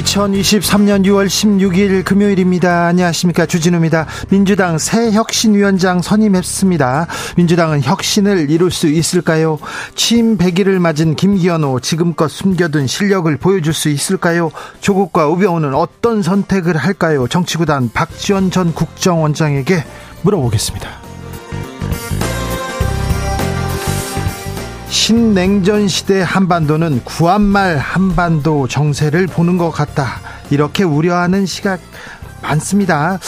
2023년 6월 16일 금요일입니다. 안녕하십니까. 주진우입니다. 민주당 새 혁신위원장 선임했습니다. 민주당은 혁신을 이룰 수 있을까요? 취임 100일을 맞은 김기현호 지금껏 숨겨둔 실력을 보여줄 수 있을까요? 조국과 우병우는 어떤 선택을 할까요? 정치구단 박지원 전 국정원장에게 물어보겠습니다. 신냉전 시대 한반도는 구한말 한반도 정세를 보는 것 같다. 이렇게 우려하는 시각 많습니다.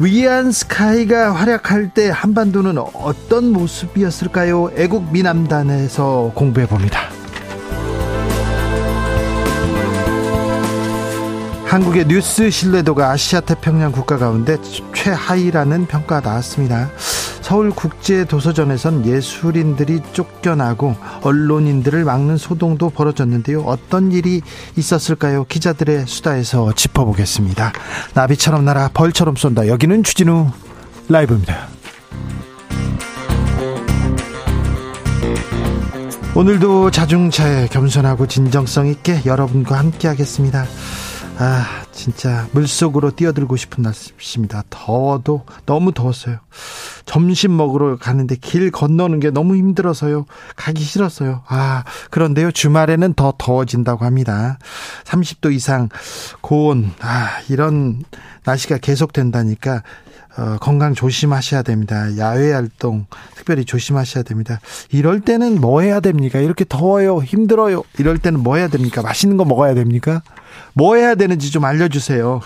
위안 스카이가 활약할 때 한반도는 어떤 모습이었을까요? 애국 미남단에서 공부해 봅니다. 한국의 뉴스 신뢰도가 아시아 태평양 국가 가운데 최하위라는 평가 나왔습니다. 서울국제도서전에선 예술인들이 쫓겨나고 언론인들을 막는 소동도 벌어졌는데요. 어떤 일이 있었을까요? 기자들의 수다에서 짚어보겠습니다. 나비처럼 날아 벌처럼 쏜다. 여기는 주진우 라이브입니다. 오늘도 자중차에 겸손하고 진정성 있게 여러분과 함께 하겠습니다. 아, 진짜 물속으로 뛰어들고 싶은 날씨입니다. 더워도 너무 더웠어요. 점심 먹으러 가는데 길 건너는 게 너무 힘들어서요. 가기 싫었어요. 아, 그런데요. 주말에는 더 더워진다고 합니다. 30도 이상 고온, 아, 이런 날씨가 계속된다니까 어, 건강 조심하셔야 됩니다. 야외 활동 특별히 조심하셔야 됩니다. 이럴 때는 뭐 해야 됩니까? 이렇게 더워요, 힘들어요. 이럴 때는 뭐 해야 됩니까? 맛있는 거 먹어야 됩니까? 뭐 해야 되는지 좀 알려주세요.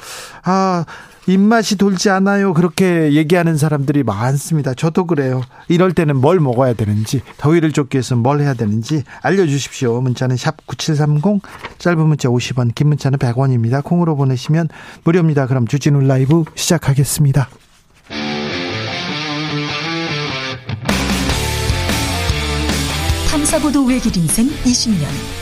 아, 입맛이 돌지 않아요. 그렇게 얘기하는 사람들이 많습니다. 저도 그래요. 이럴 때는 뭘 먹어야 되는지, 더위를 쫓기 위해서 뭘 해야 되는지 알려주십시오. 문자는 샵 9730, 짧은 문자 50원, 긴 문자는 100원입니다. 콩으로 보내시면 무료입니다. 그럼 주진우 라이브 시작하겠습니다. 탐사보도 외길 인생 20년.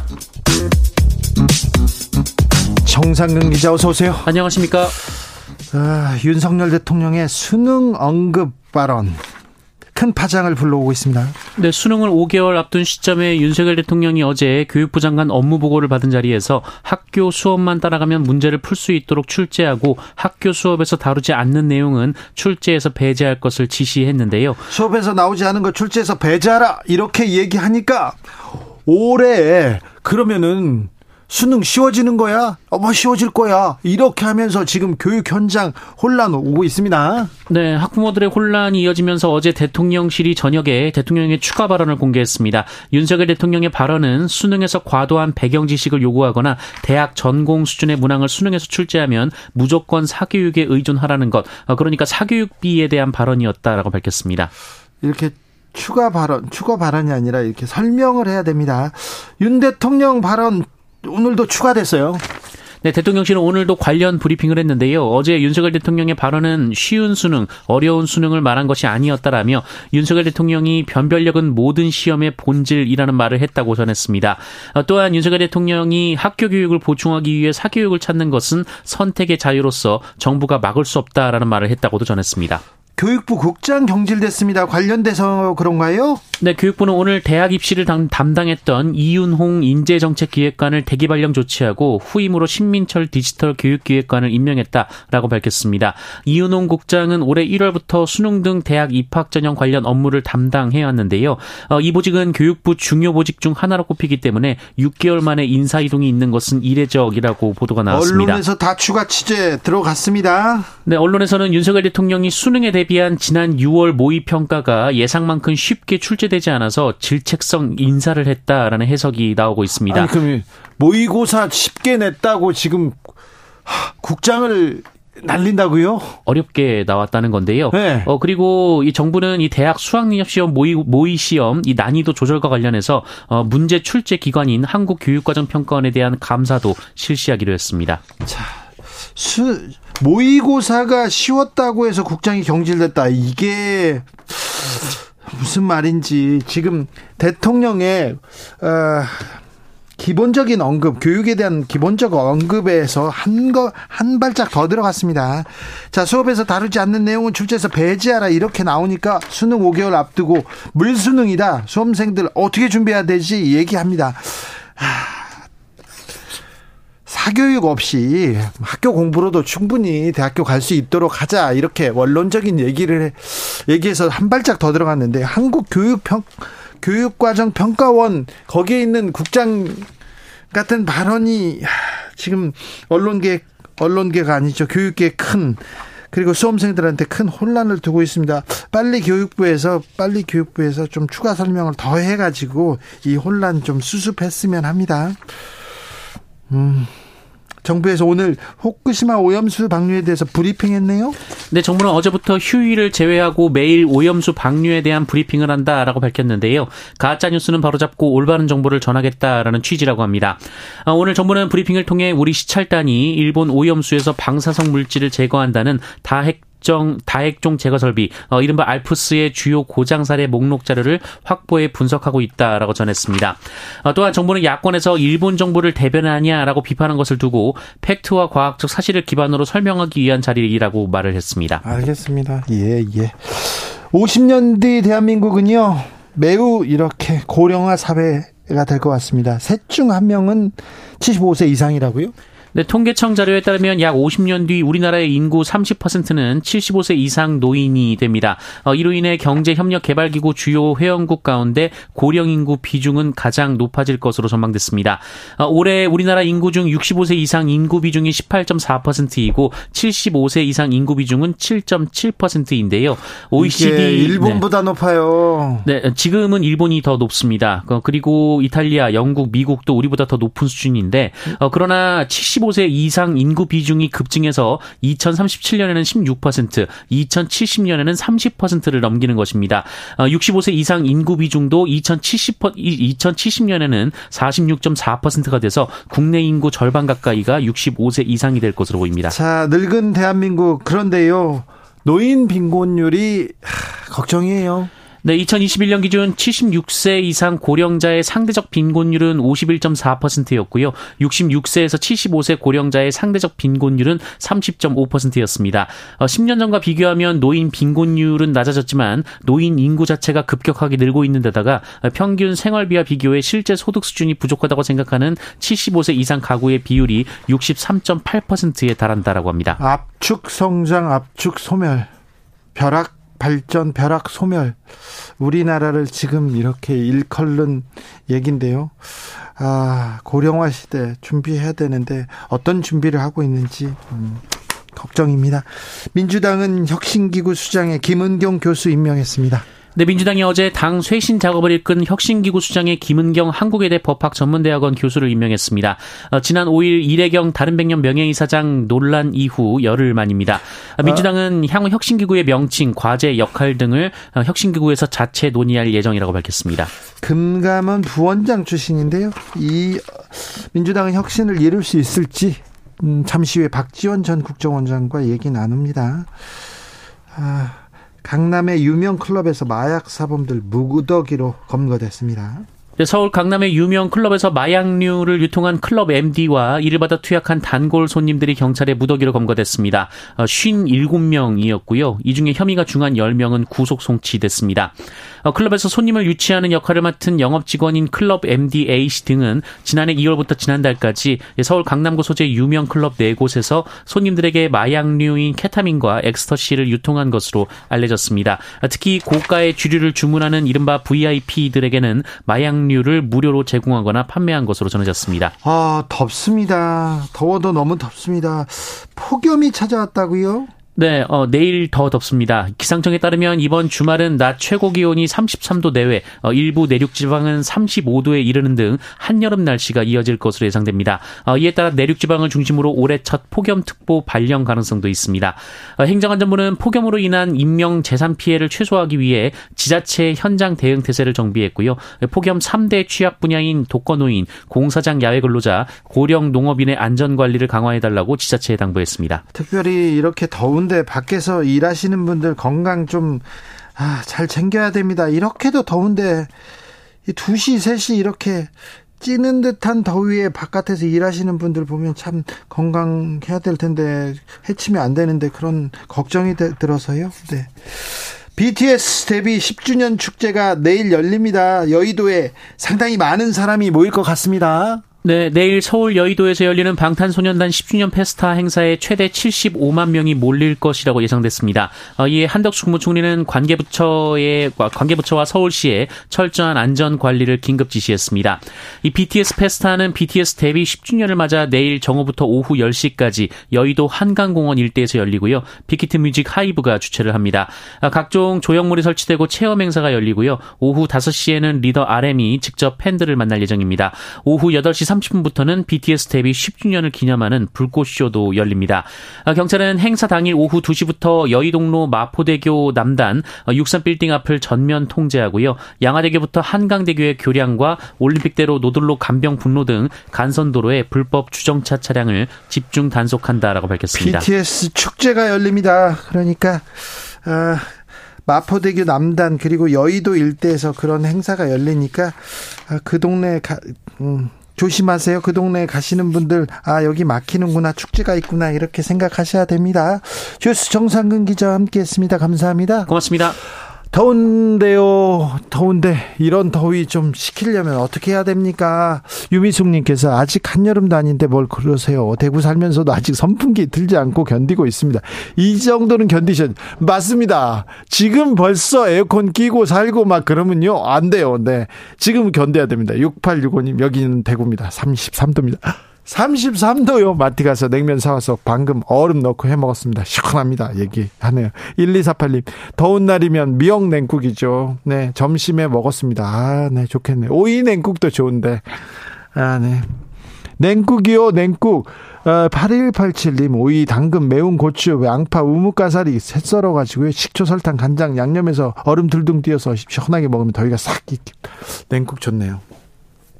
정상근 기자 어서 오세요. 안녕하십니까. 아, 윤석열 대통령의 수능 언급 발언 큰 파장을 불러오고 있습니다. 네, 수능을 5개월 앞둔 시점에 윤석열 대통령이 어제 교육부 장관 업무 보고를 받은 자리에서 학교 수업만 따라가면 문제를 풀 수 있도록 출제하고 학교 수업에서 다루지 않는 내용은 출제에서 배제할 것을 지시했는데요. 수업에서 나오지 않은 거 출제해서 배제하라 이렇게 얘기하니까 올해 그러면은 수능 쉬워지는 거야? 어머 쉬워질 거야. 이렇게 하면서 지금 교육 현장 혼란 오고 있습니다. 네, 학부모들의 혼란이 이어지면서 어제 대통령실이 저녁에 대통령의 추가 발언을 공개했습니다. 윤석열 대통령의 발언은 수능에서 과도한 배경 지식을 요구하거나 대학 전공 수준의 문항을 수능에서 출제하면 무조건 사교육에 의존하라는 것. 어, 그러니까 사교육비에 대한 발언이었다라고 밝혔습니다. 이렇게 추가 발언, 추가 발언이 아니라 이렇게 설명을 해야 됩니다. 윤 대통령 발언 오늘도 추가됐어요. 네, 대통령실은 오늘도 관련 브리핑을 했는데요. 어제 윤석열 대통령의 발언은 쉬운 수능, 어려운 수능을 말한 것이 아니었다라며 윤석열 대통령이 변별력은 모든 시험의 본질이라는 말을 했다고 전했습니다. 어, 또한 윤석열 대통령이 학교 교육을 보충하기 위해 사교육을 찾는 것은 선택의 자유로서 정부가 막을 수 없다라는 말을 했다고도 전했습니다. 교육부 국장 경질됐습니다. 관련돼서 그런가요? 네, 교육부는 오늘 대학 입시를 담당했던 이윤홍 인재정책기획관을 대기 발령 조치하고 후임으로 신민철 디지털 교육기획관을 임명했다라고 밝혔습니다. 이윤홍 국장은 올해 1월부터 수능 등 대학 입학 전형 관련 업무를 담당해 왔는데요. 어, 이 보직은 교육부 중요 보직 중 하나로 꼽히기 때문에 6개월 만에 인사 이동이 있는 것은 이례적이라고 보도가 나왔습니다. 언론에서 다 추가 취재 들어갔습니다. 네, 언론에서는 윤석열 대통령이 수능에 대비 대 비한 지난 6월 모의 평가가 예상만큼 쉽게 출제되지 않아서 질책성 인사를 했다라는 해석이 나오고 있습니다. 아니, 그럼 모의고사 쉽게 냈다고 지금 국장을 날린다고요? 어렵게 나왔다는 건데요. 네. 어 그리고 이 정부는 이 대학 수학능력 시험 모의 모의 시험 이 난이도 조절과 관련해서 어 문제 출제 기관인 한국교육과정평가원에 대한 감사도 실시하기로 했습니다. 자, 수 모의고사가 쉬웠다고 해서 국장이 경질됐다. 이게 무슨 말인지 지금 대통령의 어, 기본적인 언급, 교육에 대한 기본적 언급에서 한 거, 한 발짝 더 들어갔습니다. 자, 수업에서 다루지 않는 내용은 출제해서 배제하라 이렇게 나오니까 수능 5개월 앞두고 물수능이다. 수험생들 어떻게 준비해야 되지? 얘기합니다. 하, 사교육 없이 학교 공부로도 충분히 대학교 갈 수 있도록 하자 이렇게 원론적인 얘기를 해, 얘기해서 한 발짝 더 들어갔는데 한국 교육 평 교육과정 평가원 거기에 있는 국장 같은 발언이 지금 언론계 언론계가 아니죠 교육계 큰 그리고 수험생들한테 큰 혼란을 두고 있습니다. 빨리 교육부에서 빨리 교육부에서 좀 추가 설명을 더 해가지고 이 혼란 좀 수습했으면 합니다. 음. 정부에서 오늘 후쿠시마 오염수 방류에 대해서 브리핑했네요. 네, 정부는 어제부터 휴일을 제외하고 매일 오염수 방류에 대한 브리핑을 한다라고 밝혔는데요. 가짜 뉴스는 바로잡고 올바른 정보를 전하겠다라는 취지라고 합니다. 아, 오늘 정부는 브리핑을 통해 우리 시찰단이 일본 오염수에서 방사성 물질을 제거한다는 다핵 다액종, 다액종 제거 설비, 어, 이른바 알프스의 주요 고장 사례 목록 자료를 확보해 분석하고 있다라고 전했습니다. 어, 또한 정부는 야권에서 일본 정부를 대변하냐라고 비판한 것을 두고 팩트와 과학적 사실을 기반으로 설명하기 위한 자리라고 말을 했습니다. 알겠습니다. 예, 예. 50년 뒤 대한민국은요, 매우 이렇게 고령화 사회가 될 것 같습니다. 셋 중 한 명은 75세 이상이라고요? 네, 통계청 자료에 따르면 약 50년 뒤 우리나라의 인구 30%는 75세 이상 노인이 됩니다. 어, 이로 인해 경제협력개발기구 주요 회원국 가운데 고령 인구 비중은 가장 높아질 것으로 전망됐습니다. 어, 올해 우리나라 인구 중 65세 이상 인구 비중이 18.4%이고 75세 이상 인구 비중은 7.7%인데요. OECD 일본보다 네. 높아요. 네, 지금은 일본이 더 높습니다. 어, 그리고 이탈리아, 영국, 미국도 우리보다 더 높은 수준인데 어, 그러나 70 65세 이상 인구 비중이 급증해서 2037년에는 16%, 2070년에는 30%를 넘기는 것입니다. 65세 어, 이상 인구 비중도 2070, 2070년에는 46.4%가 돼서 국내 인구 절반 가까이가 65세 이상이 될 것으로 보입니다. 자, 늙은 대한민국 그런데요. 노인 빈곤율이 하, 걱정이에요. 네, 2021년 기준 76세 이상 고령자의 상대적 빈곤율은 51.4%였고요. 66세에서 75세 고령자의 상대적 빈곤율은 30.5%였습니다. 어, 10년 전과 비교하면 노인 빈곤율은 낮아졌지만 노인 인구 자체가 급격하게 늘고 있는 데다가 평균 생활비와 비교해 실제 소득 수준이 부족하다고 생각하는 75세 이상 가구의 비율이 63.8%에 달한다라고 합니다. 압축 성장, 압축 소멸, 벼락 발전, 벼락, 소멸. 우리나라를 지금 이렇게 일컬는 얘긴데요. 아, 고령화 시대 준비해야 되는데 어떤 준비를 하고 있는지 음, 걱정입니다. 민주당은 혁신기구 수장에 김은경 교수 임명했습니다. 네, 민주당이 어제 당 쇄신 작업을 이끈 혁신기구 수장의 김은경 한국외대 법학 전문대학원 교수를 임명했습니다. 어, 지난 5일 이래경 다른백년 명예이사장 논란 이후 열흘 만입니다. 어, 민주당은 향후 혁신기구의 명칭, 과제, 역할 등을 어, 혁신기구에서 자체 논의할 예정이라고 밝혔습니다. 금감원 부원장 출신인데요. 이 민주당은 혁신을 이룰 수 있을지 음, 잠시 후에 박지원 전 국정원장과 얘기 나눕니다. 아. 강남의 유명 클럽에서 마약 사범들 무더기로 검거됐습니다. 네, 서울 강남의 유명 클럽에서 마약류를 유통한 클럽 MD와 이를 받아 투약한 단골 손님들이 경찰에 무더기로 검거됐습니다. 57명이었고요. 어, 이 중에 혐의가 중한 10명은 구속 송치됐습니다. 어, 클럽에서 손님을 유치하는 역할을 맡은 영업 직원인 클럽 MD A씨 등은 지난해 2월부터 지난달까지 서울 강남구 소재 유명 클럽 4곳에서 손님들에게 마약류인 케타민과 엑스터시를 유통한 것으로 알려졌습니다. 특히 고가의 주류를 주문하는 이른바 VIP들에게는 마약 류를 무료로 제공하거나 판매한 것으로 전해졌습니다. 아, 덥습니다. 더워도 너무 덥습니다. 폭염이 찾아왔다고요? 네, 어, 내일 더 덥습니다. 기상청에 따르면 이번 주말은 낮 최고 기온이 33도 내외, 어, 일부 내륙 지방은 35도에 이르는 등 한여름 날씨가 이어질 것으로 예상됩니다. 어, 이에 따라 내륙 지방을 중심으로 올해 첫 폭염특보 발령 가능성도 있습니다. 어, 행정안전부는 폭염으로 인한 인명 재산 피해를 최소화하기 위해 지자체 현장 대응 태세를 정비했고요. 폭염 3대 취약 분야인 독거노인, 공사장 야외 근로자, 고령 농업인의 안전 관리를 강화해 달라고 지자체에 당부했습니다. 특별히 이렇게 더운 더운데 밖에서 일하시는 분들 건강 좀, 아, 잘 챙겨야 됩니다. 이렇게도 더운데, 이 2시, 3시 이렇게 찌는 듯한 더위에 바깥에서 일하시는 분들 보면 참 건강해야 될 텐데, 해치면 안 되는데 그런 걱정이 되, 들어서요. 네. BTS 데뷔 10주년 축제가 내일 열립니다. 여의도에 상당히 많은 사람이 모일 것 같습니다. 네, 내일 서울 여의도에서 열리는 방탄소년단 10주년 Festa 행사에 최대 75만 명이 몰릴 것이라고 예상됐습니다. 어, 이에 한덕수 국무총리는 관계부처의 관계부처와 서울시에 철저한 안전 관리를 긴급 지시했습니다. 이 BTS Festa는 BTS 데뷔 10주년을 맞아 내일 정오부터 오후 10시까지 여의도 한강공원 일대에서 열리고요. 빅히트 뮤직 하이브가 주최를 합니다. 아, 각종 조형물이 설치되고 체험 행사가 열리고요. 오후 5시에는 리더 RM이 직접 팬들을 만날 예정입니다. 오후 8시 30분부터는 BTS 데뷔 10주년을 기념하는 불꽃쇼도 열립니다. 아, 경찰은 행사 당일 오후 2시부터 여의동로 마포대교 남단 63빌딩 앞을 전면 통제하고요. 양화대교부터 한강대교의 교량과 올림픽대로 노들로 간병 분로 등 간선도로에 불법 주정차 차량을 집중 단속한다라고 밝혔습니다. BTS 축제가 열립니다. 그러니까 아, 마포대교 남단 그리고 여의도 일대에서 그런 행사가 열리니까 아, 그 동네 가, 음, 조심하세요. 그 동네에 가시는 분들, 아, 여기 막히는구나, 축제가 있구나, 이렇게 생각하셔야 됩니다. 주스 정상근 기자와 함께 했습니다. 감사합니다. 고맙습니다. 더운데요. 더운데 이런 더위 좀 식히려면 어떻게 해야 됩니까? 유미숙님께서 아직 한여름도 아닌데 뭘 그러세요. 대구 살면서도 아직 선풍기 들지 않고 견디고 있습니다. 이 정도는 견디셔. 맞습니다. 지금 벌써 에어컨 끼고 살고 막 그러면요. 안 돼요. 네. 지금 견뎌야 됩니다. 6865님 여기는 대구입니다. 33도입니다. 33도요. 마트 가서 냉면 사와서 방금 얼음 넣고 해 먹었습니다. 시원합니다. 얘기하네요. 1248님. 더운 날이면 미역 냉국이죠. 네. 점심에 먹었습니다. 아, 네. 좋겠네요. 오이 냉국도 좋은데. 아, 네. 냉국이요, 냉국. 어, 8187님, 오이, 당근, 매운 고추, 양파, 우뭇가사리, 새 썰어가지고요. 식초, 설탕, 간장, 양념해서 얼음 들둥 띄어서 시원하게 먹으면 더위가 싹, 냉국 좋네요.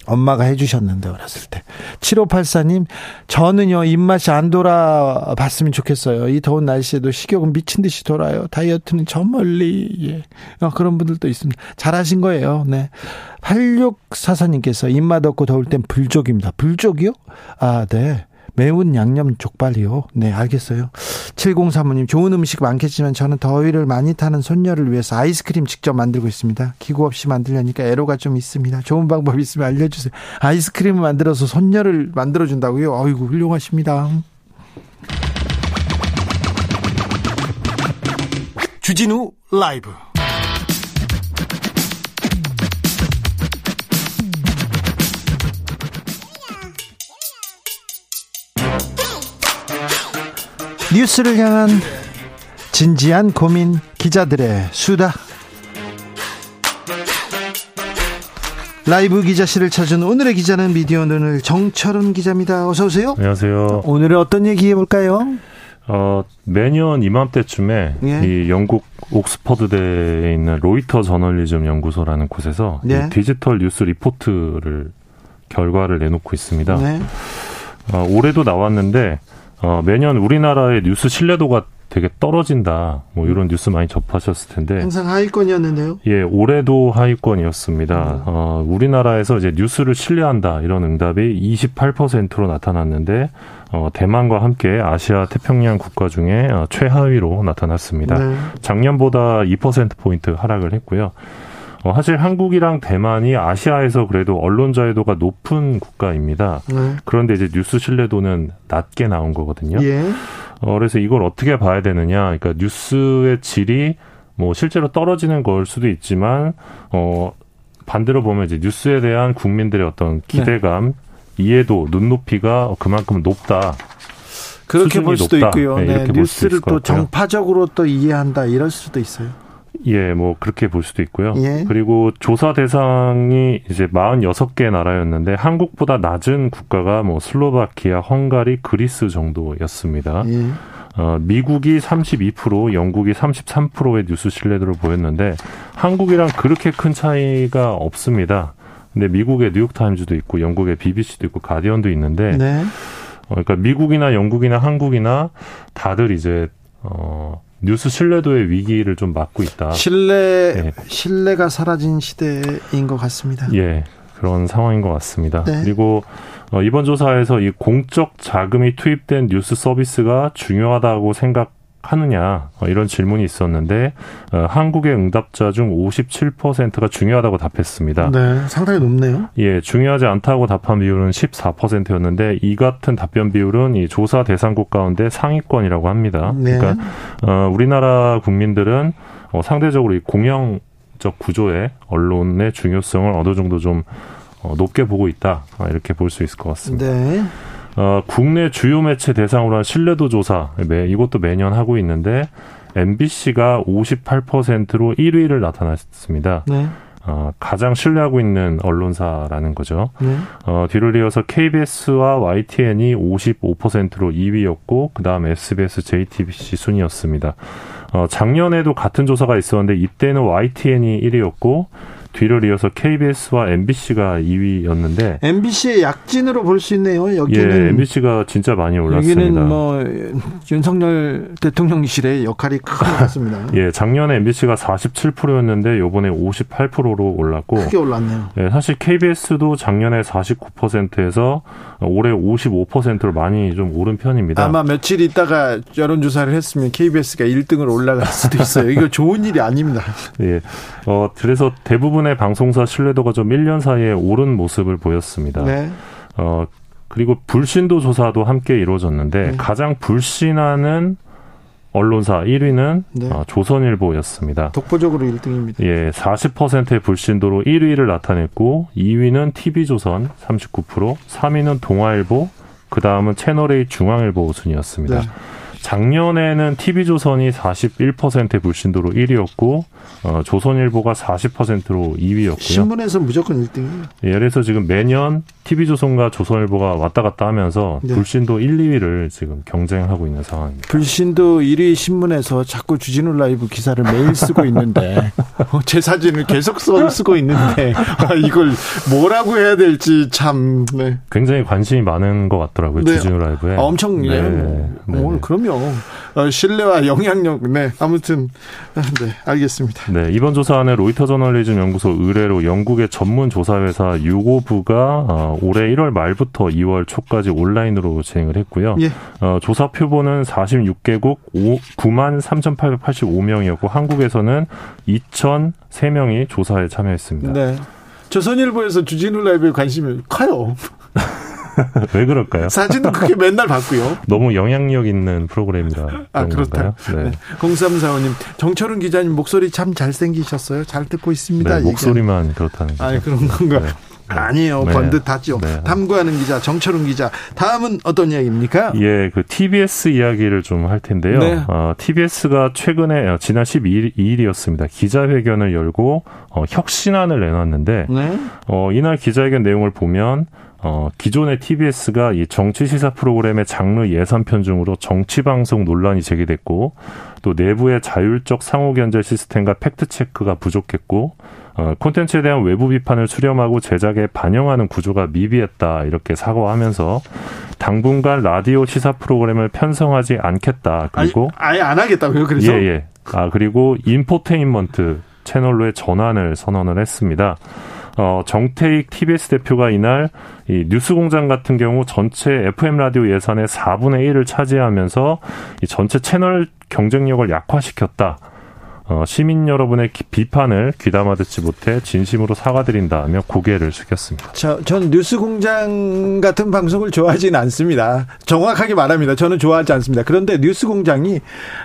엄마가 해주셨는데 어렸을 때. 7584님 저는요 입맛이 안 돌아봤으면 좋겠어요. 이 더운 날씨에도 식욕은 미친 듯이 돌아요. 다이어트는 저 멀리. 예. 어, 그런 분들도 있습니다. 잘하신 거예요. 네. 8644님께서 입맛 없고 더울 땐 불족입니다. 불족이요? 아네 매운 양념 족발이요. 네, 알겠어요. 7035님, 좋은 음식 많겠지만 저는 더위를 많이 타는 손녀를 위해서 아이스크림 직접 만들고 있습니다. 기구 없이 만들려니까 애로가 좀 있습니다. 좋은 방법 있으면 알려주세요. 아이스크림을 만들어서 손녀를 만들어준다고요? 아이고, 훌륭하십니다. 주진우 라이브 뉴스를 향한 진지한 고민 기자들의 수다. 라이브 기자실을 찾은 오늘의 기자는 미디어 눈을 정철은 기자입니다. 어서 오세요. 안녕하세요. 오늘은 어떤 얘기 해볼까요? 어, 매년 이맘때쯤에 예. 이 영국 옥스퍼드대에 있는 로이터 저널리즘 연구소라는 곳에서 예. 디지털 뉴스 리포트를 결과를 내놓고 있습니다. 네. 어, 올해도 나왔는데 어, 매년 우리나라의 뉴스 신뢰도가 되게 떨어진다. 뭐 이런 뉴스 많이 접하셨을 텐데 항상 하위권이었는데요. 예, 올해도 하위권이었습니다. 음. 어, 우리나라에서 이제 뉴스를 신뢰한다 이런 응답이 28%로 나타났는데 어, 대만과 함께 아시아 태평양 국가 중에 어, 최하위로 나타났습니다. 네. 작년보다 2% 포인트 하락을 했고요. 어, 사실 한국이랑 대만이 아시아에서 그래도 언론 자유도가 높은 국가입니다. 네. 그런데 이제 뉴스 신뢰도는 낮게 나온 거거든요. 예. 어, 그래서 이걸 어떻게 봐야 되느냐. 그러니까 뉴스의 질이 뭐 실제로 떨어지는 걸 수도 있지만, 어, 반대로 보면 이제 뉴스에 대한 국민들의 어떤 기대감, 네. 이해도, 눈높이가 그만큼 높다. 그렇게 볼 수도 높다. 있고요. 네, 네. 뉴스를 또 정파적으로 또 이해한다 이럴 수도 있어요. 예, 뭐 그렇게 볼 수도 있고요. 예. 그리고 조사 대상이 이제 46개 나라였는데 한국보다 낮은 국가가 뭐 슬로바키아, 헝가리, 그리스 정도였습니다. 예. 어, 미국이 32%, 영국이 33%의 뉴스 신뢰도를 보였는데 한국이랑 그렇게 큰 차이가 없습니다. 근데 미국의 뉴욕타임즈도 있고 영국의 BBC도 있고 가디언도 있는데 네. 어, 그러니까 미국이나 영국이나 한국이나 다들 이제 어 뉴스 신뢰도의 위기를 좀 맞고 있다. 신뢰 네. 신뢰가 사라진 시대인 것 같습니다. 예. 그런 상황인 것 같습니다. 네. 그리고 어, 이번 조사에서 이 공적 자금이 투입된 뉴스 서비스가 중요하다고 생각 하느냐 어, 이런 질문이 있었는데 어, 한국의 응답자 중 57%가 중요하다고 답했습니다. 네, 상당히 높네요. 예, 중요하지 않다고 답한 비율은 14%였는데 이 같은 답변 비율은 이 조사 대상국 가운데 상위권이라고 합니다. 네. 그러니까 어, 우리나라 국민들은 어, 상대적으로 이 공영적 구조의 언론의 중요성을 어느 정도 좀 어, 높게 보고 있다 아, 이렇게 볼 수 있을 것 같습니다. 네. 어, 국내 주요 매체 대상으로 한 신뢰도 조사 매, 이것도 매년 하고 있는데 MBC가 58%로 1위를 나타났습니다. 네. 어, 가장 신뢰하고 있는 언론사라는 거죠. 네. 어, 뒤를 이어서 KBS와 YTN이 55%로 2위였고, 그 다음 SBS, JTBC 순이었습니다. 어, 작년에도 같은 조사가 있었는데, 이때는 YTN이 1위였고, 뒤를 이어서 KBS와 MBC가 2위였는데 MBC의 약진으로 볼 수 있네요. 여기는 예, MBC가 진짜 많이 올랐습니다. 여기는 뭐 윤석열 대통령실의 역할이 큰것 같습니다. 예, 작년에 MBC가 47%였는데 요번에 58%로 올랐고 크게 올랐네요. 예, 사실 KBS도 작년에 49%에서 올해 55%로 많이 좀 오른 편입니다. 아마 며칠 있다가 여론조사를 했으면 KBS가 1등으로 올라갈 수도 있어요. 이거 좋은 일이 아닙니다. 예, 어 그래서 대부분 대부분의 방송사 신뢰도가 좀 1년 사이에 오른 모습을 보였습니다. 네. 어, 그리고 불신도 조사도 함께 이루어졌는데 네. 가장 불신하는 언론사 1위는 네. 어, 조선일보였습니다. 독보적으로 1등입니다. 예, 40%의 불신도로 1위를 나타냈고 2위는 TV조선 39%, 3위는 동아일보, 그 다음은 채널A 중앙일보 순이었습니다. 네. 작년에는 TV조선이 41%의 불신도로 1위였고 어, 조선일보가 40%로 2위였고요. 신문에서 무조건 1등이에요. 예, 그래서 지금 매년 TV조선과 조선일보가 왔다 갔다 하면서 네. 불신도 1, 2위를 지금 경쟁하고 있는 상황입니다. 불신도 1위 신문에서 자꾸 주진우 라이브 기사를 매일 쓰고 있는데 어, 제 사진을 계속 써, 쓰고 있는데 아, 이걸 뭐라고 해야 될지 참 네. 굉장히 관심이 많은 것 같더라고요. 네. 주진우 라이브에. 아, 엄청 네. 네. 뭐, 그럼요. 어, 신뢰와 영향력 네 아무튼 네 알겠습니다. 네 이번 조사안에 로이터 저널리즘 연구소 의뢰로 영국의 전문 조사 회사 유고부가 어, 올해 1월 말부터 2월 초까지 온라인으로 진행을 했고요. 예. 어, 조사 표본은 46개국 5, 9만 3,885명이었고 한국에서는 2,003명이 조사에 참여했습니다. 네. 조선일보에서 주진우 라이브에 관심이 커요. 왜 그럴까요? 사진도 그렇게 맨날 봤고요. 너무 영향력 있는 프로그램이라. 아, 그렇다. 네. 네. 0345님, 정철은 기자님 목소리 참 잘생기셨어요. 잘 듣고 있습니다. 네, 목소리만 그렇다는 거죠. 아 그런 건가. 네. 네. 아니에요. 네. 번듯하죠. 네. 탐구하는 기자 정철훈 기자. 다음은 어떤 이야기입니까? 예, 그 TBS 이야기를 좀 할 텐데요. 네. 어, TBS가 최근에 어, 지난 12일이었습니다. 기자회견을 열고 어, 혁신안을 내놨는데 네. 어, 이날 기자회견 내용을 보면 어, 기존의 TBS가 이 정치 시사 프로그램의 장르 예산 편중으로 정치 방송 논란이 제기됐고 또 내부의 자율적 상호 견제 시스템과 fact check가 부족했고 어, 콘텐츠에 대한 외부 비판을 수렴하고 제작에 반영하는 구조가 미비했다 이렇게 사과하면서 당분간 라디오 시사 프로그램을 편성하지 않겠다 그리고 아니, 아예 안 하겠다고요 그래서 예예 예. 아 그리고 인포테인먼트 채널로의 전환을 선언을 했습니다. 어, 정태익 TBS 대표가 이날 이 뉴스공장 같은 경우 전체 FM 라디오 예산의 4분의 1을 차지하면서 이 전체 채널 경쟁력을 약화시켰다. 어, 시민 여러분의 비판을 귀담아 듣지 못해 진심으로 사과드린다며 고개를 숙였습니다. 저, 전 뉴스공장 같은 방송을 좋아하지는 않습니다. 정확하게 말합니다. 저는 좋아하지 않습니다. 그런데 뉴스공장이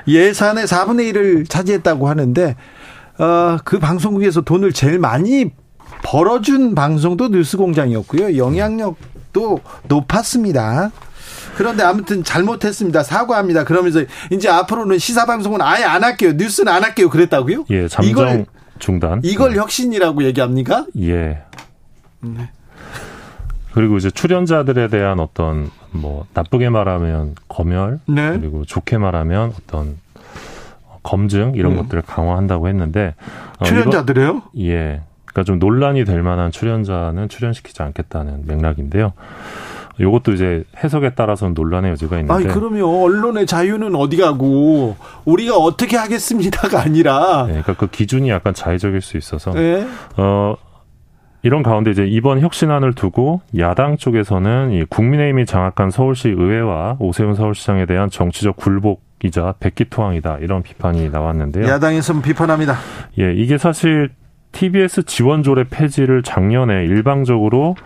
예산의 4분의 1을 차지했다고 하는데 어, 그 방송국에서 돈을 제일 많이 벌어준 방송도 뉴스공장이었고요. 영향력도 높았습니다. 그런데 아무튼 잘못했습니다. 사과합니다. 그러면서 이제 앞으로는 시사 방송은 아예 안 할게요. 뉴스는 안 할게요. 그랬다고요? 예, 잠정 이걸, 중단. 이걸 네. 혁신이라고 얘기합니까? 예. 네. 그리고 이제 출연자들에 대한 어떤 뭐 나쁘게 말하면 검열 네. 그리고 좋게 말하면 어떤 검증 이런 음. 것들을 강화한다고 했는데 어, 출연자들이요? 어, 예. 그러니까 좀 논란이 될 만한 출연자는 출연시키지 않겠다는 맥락인데요. 요것도 이제 해석에 따라서는 논란의 여지가 있는데. 아니, 그러면 언론의 자유는 어디 가고 우리가 어떻게 하겠습니다가 아니라. 네, 그러니까 그 기준이 약간 자의적일 수 있어서. 네. 어, 이런 가운데 이제 이번 혁신안을 두고 야당 쪽에서는 이 국민의힘이 장악한 서울시 의회와 오세훈 서울시장에 대한 정치적 굴복 이자 백기토항이다 이런 비판이 나왔는데요. 야당에서는 비판합니다. 예, 이게 사실 TBS 지원조례 폐지를 작년에 일방적으로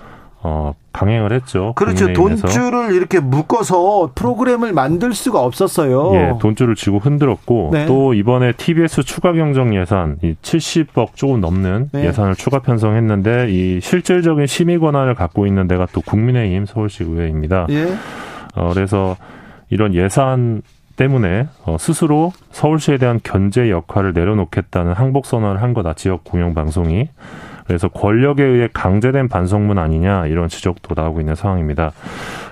어, 강행을 했죠. 그렇죠. 돈줄을 이렇게 묶어서 프로그램을 만들 수가 없었어요. 예, 돈줄을 쥐고 흔들었고 네. 또 이번에 TBS 추가 경정 예산 이 70억 조금 넘는 네. 예산을 추가 편성했는데 이 실질적인 심의 권한을 갖고 있는 데가 또 국민의힘 서울시 의회입니다. 예. 어, 그래서 이런 예산 때문에 어, 스스로 서울시에 대한 견제 역할을 내려놓겠다는 항복 선언을 한 거다 지역 공영 방송이 그래서 권력에 의해 강제된 반성문 아니냐 이런 지적도 나오고 있는 상황입니다.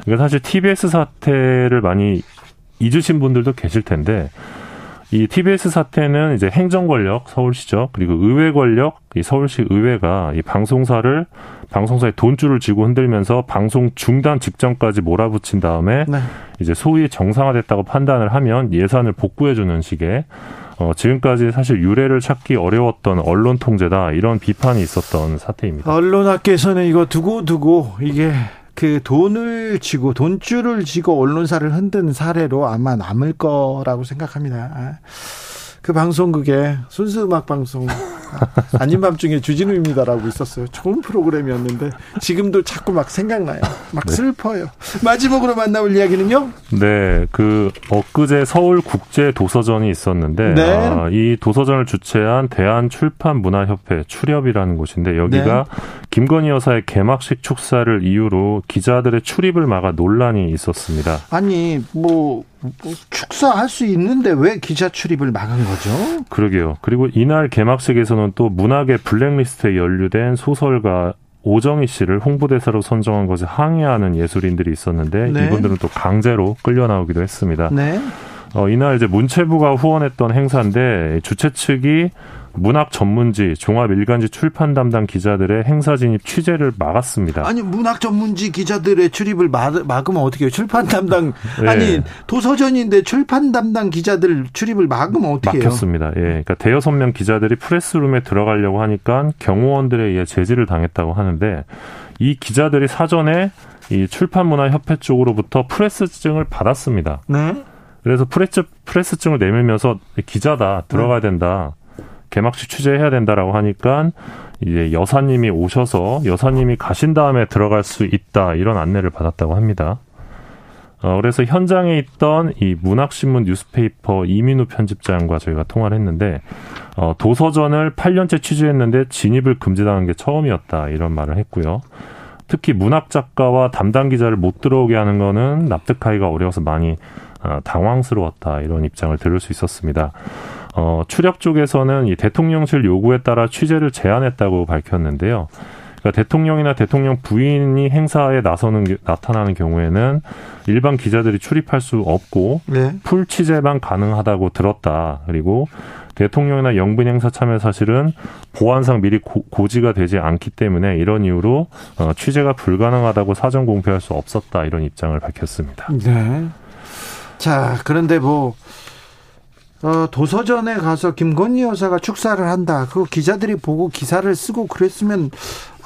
그러니까 사실 TBS 사태를 많이 잊으신 분들도 계실 텐데 이 TBS 사태는 이제 행정 권력 서울시죠 그리고 의회 권력 이 서울시 의회가 이 방송사를 방송사에 돈줄을 쥐고 흔들면서 방송 중단 직전까지 몰아붙인 다음에 네. 이제 소위 정상화됐다고 판단을 하면 예산을 복구해 주는 식의 어, 지금까지 사실 유례를 찾기 어려웠던 언론 통제다 이런 비판이 있었던 사태입니다. 언론학계에서는 이거 두고 두고 이게 그 돈을 쥐고 돈줄을 쥐고 언론사를 흔든 사례로 아마 남을 거라고 생각합니다. 아, 그 방송국에 순수 음악 방송 아닌 밤중에 주진우입니다라고 있었어요. 좋은 프로그램이었는데 지금도 자꾸 막 생각나요. 막 네. 슬퍼요. 마지막으로 만나볼 이야기는요? 네, 그 엊그제 서울 국제 도서전이 있었는데 네. 아, 이 도서전을 주최한 대한출판문화협회 출협이라는 곳인데 여기가 네. 김건희 여사의 개막식 축사를 이유로 기자들의 출입을 막아 논란이 있었습니다. 아니 뭐, 뭐 축사할 수 있는데 왜 기자 출입을 막은 거죠? 그러게요. 그리고 이날 개막식에서는 또 문학의 블랙리스트에 연루된 소설가 오정희 씨를 홍보대사로 선정한 것에 항의하는 예술인들이 있었는데 네. 이분들은 또 강제로 끌려 나오기도 했습니다. 네. 어, 이날 이제 문체부가 후원했던 행사인데 주최 측이 문학 전문지 종합 일간지 출판 담당 기자들의 행사 진입 취재를 막았습니다. 아니 문학 전문지 기자들의 출입을 막, 으면 어떻게 해요? 출판 담당 네. 아니 도서전인데 출판 담당 기자들 출입을 막으면 어떻게 해요? 막혔습니다. 예. 그러니까 대여섯 명 기자들이 프레스룸에 들어가려고 하니까 경호원들에 의해 제지를 당했다고 하는데 이 기자들이 사전에 이 출판문화협회 쪽으로부터 프레스증을 받았습니다. 네. 그래서 프레스 프레스증을 내밀면서 기자다 들어가야 된다. 개막식 취재해야 된다라고 하니까 이제 여사님이 오셔서 여사님이 가신 다음에 들어갈 수 있다 이런 안내를 받았다고 합니다. 어, 그래서 현장에 있던 이 문학신문 뉴스페이퍼 이민우 편집장과 저희가 통화를 했는데 어, 도서전을 8년째 취재했는데 진입을 금지당한 게 처음이었다 이런 말을 했고요. 특히 문학 작가와 담당 기자를 못 들어오게 하는 거는 납득하기가 어려워서 많이 어, 당황스러웠다 이런 입장을 들을 수 있었습니다. 어, 추력 쪽에서는 이 대통령실 요구에 따라 취재를 제한했다고 밝혔는데요. 그러니까 대통령이나 대통령 부인이 행사에 나서는 나타나는 경우에는 일반 기자들이 출입할 수 없고 네. 풀 취재만 가능하다고 들었다. 그리고 대통령이나 영분 행사 참여 사실은 보안상 미리 고, 지가 되지 않기 때문에 이런 이유로 어, 취재가 불가능하다고 사전 공표할 수 없었다 이런 입장을 밝혔습니다. 네. 자 그런데 뭐 어, 도서전에 가서 김건희 여사가 축사를 한다. 그 기자들이 보고 기사를 쓰고 그랬으면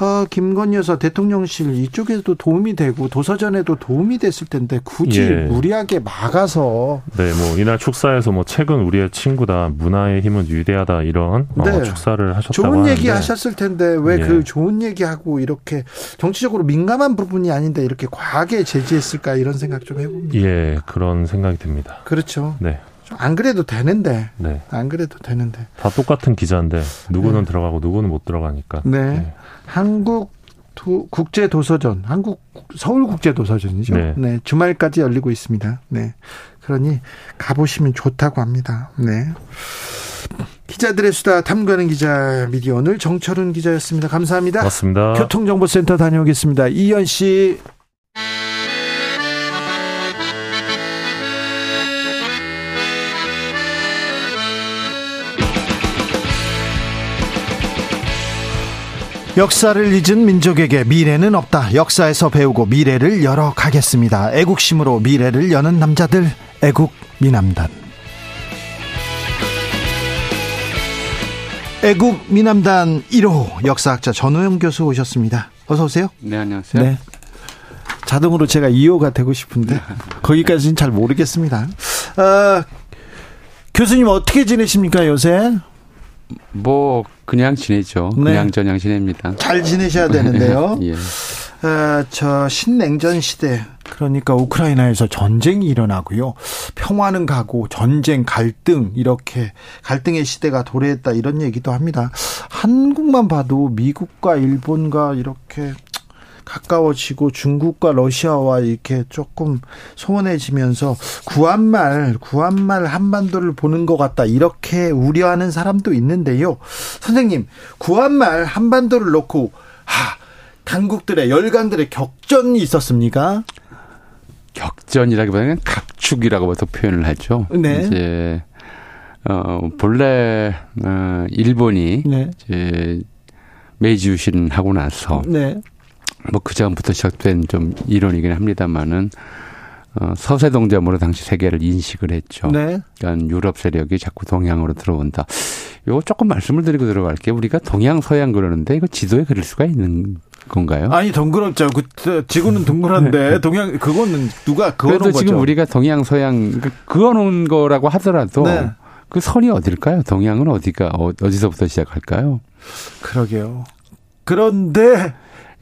어, 김건희 여사 대통령실 이쪽에도 도움이 되고 도서전에도 도움이 됐을 텐데 굳이 예. 무리하게 막아서 네, 뭐 이날 축사에서 뭐 최근 우리의 친구다 문화의 힘은 위대하다 이런 어, 네. 어, 축사를 하셨다고 좋은 하는데. 얘기 하셨을 텐데 왜그 예. 좋은 얘기 하고 이렇게 정치적으로 민감한 부분이 아닌데 이렇게 과하게 제지했을까 이런 생각 좀 해봅니다. 예, 그런 생각이 듭니다. 그렇죠. 네. 안 그래도 되는데. 네. 안 그래도 되는데. 다 똑같은 기자인데 누구는 네. 들어가고 누구는 못 들어가니까. 네. 네. 한국 도, 국제 도서전, 한국 서울 국제 도서전이죠. 네. 네. 주말까지 열리고 있습니다. 네. 그러니 가보시면 좋다고 합니다. 네. 기자들의 수다 탐구하는 기자 미디어 오늘 정철은 기자였습니다. 감사합니다. 맞습니다. 교통정보센터 다녀오겠습니다. 이현 씨. 역사를 잊은 민족에게 미래는 없다. 역사에서 배우고 미래를 열어가겠습니다. 애국심으로 미래를 여는 남자들, 애국 미남단. 애국 미남단 1호 역사학자 전호영 교수 오셨습니다. 어서 오세요. 네, 안녕하세요. 네. 자동으로 제가 2호가 되고 싶은데 거기까지는 잘 모르겠습니다. 어, 교수님 어떻게 지내십니까 요새? 뭐 그냥 지내죠. 네. 그냥 저냥 지냅니다. 잘 지내셔야 되는데요. 예. 어, 저 신냉전 시대 그러니까 우크라이나에서 전쟁이 일어나고요. 평화는 가고 전쟁 갈등 이렇게 갈등의 시대가 도래했다 이런 얘기도 합니다. 한국만 봐도 미국과 일본과 이렇게 가까워지고 중국과 러시아와 이렇게 조금 소원해지면서 구한말 구한말 한반도를 보는 것 같다 이렇게 우려하는 사람도 있는데요. 선생님 구한말 한반도를 놓고 하 강국들의 열강들의 격전이 있었습니까? 격전이라기보다는 각축이라고 도 표현을 하죠. 네. 이제 어 본래 어 일본이 네. 이제 메이지 유신 하고 나서 네. 뭐 그 전부터 시작된 좀 이론이긴 합니다만은 어, 서세 동점으로 당시 세계를 인식을 했죠. 네. 그러니까 유럽 세력이 자꾸 동양으로 들어온다. 요거 조금 말씀을 드리고 들어갈게요. 우리가 동양 서양 그러는데 이거 지도에 그릴 수가 있는 건가요? 아니 동그랗죠. 그 지구는 동그란데 네. 동양 그거는 누가 그어놓은 거죠. 지금 우리가 동양 서양 그 그어놓은 거라고 하더라도 네. 그 선이 어딜까요? 동양은 어디가 어, 어디서부터 시작할까요? 그러게요. 그런데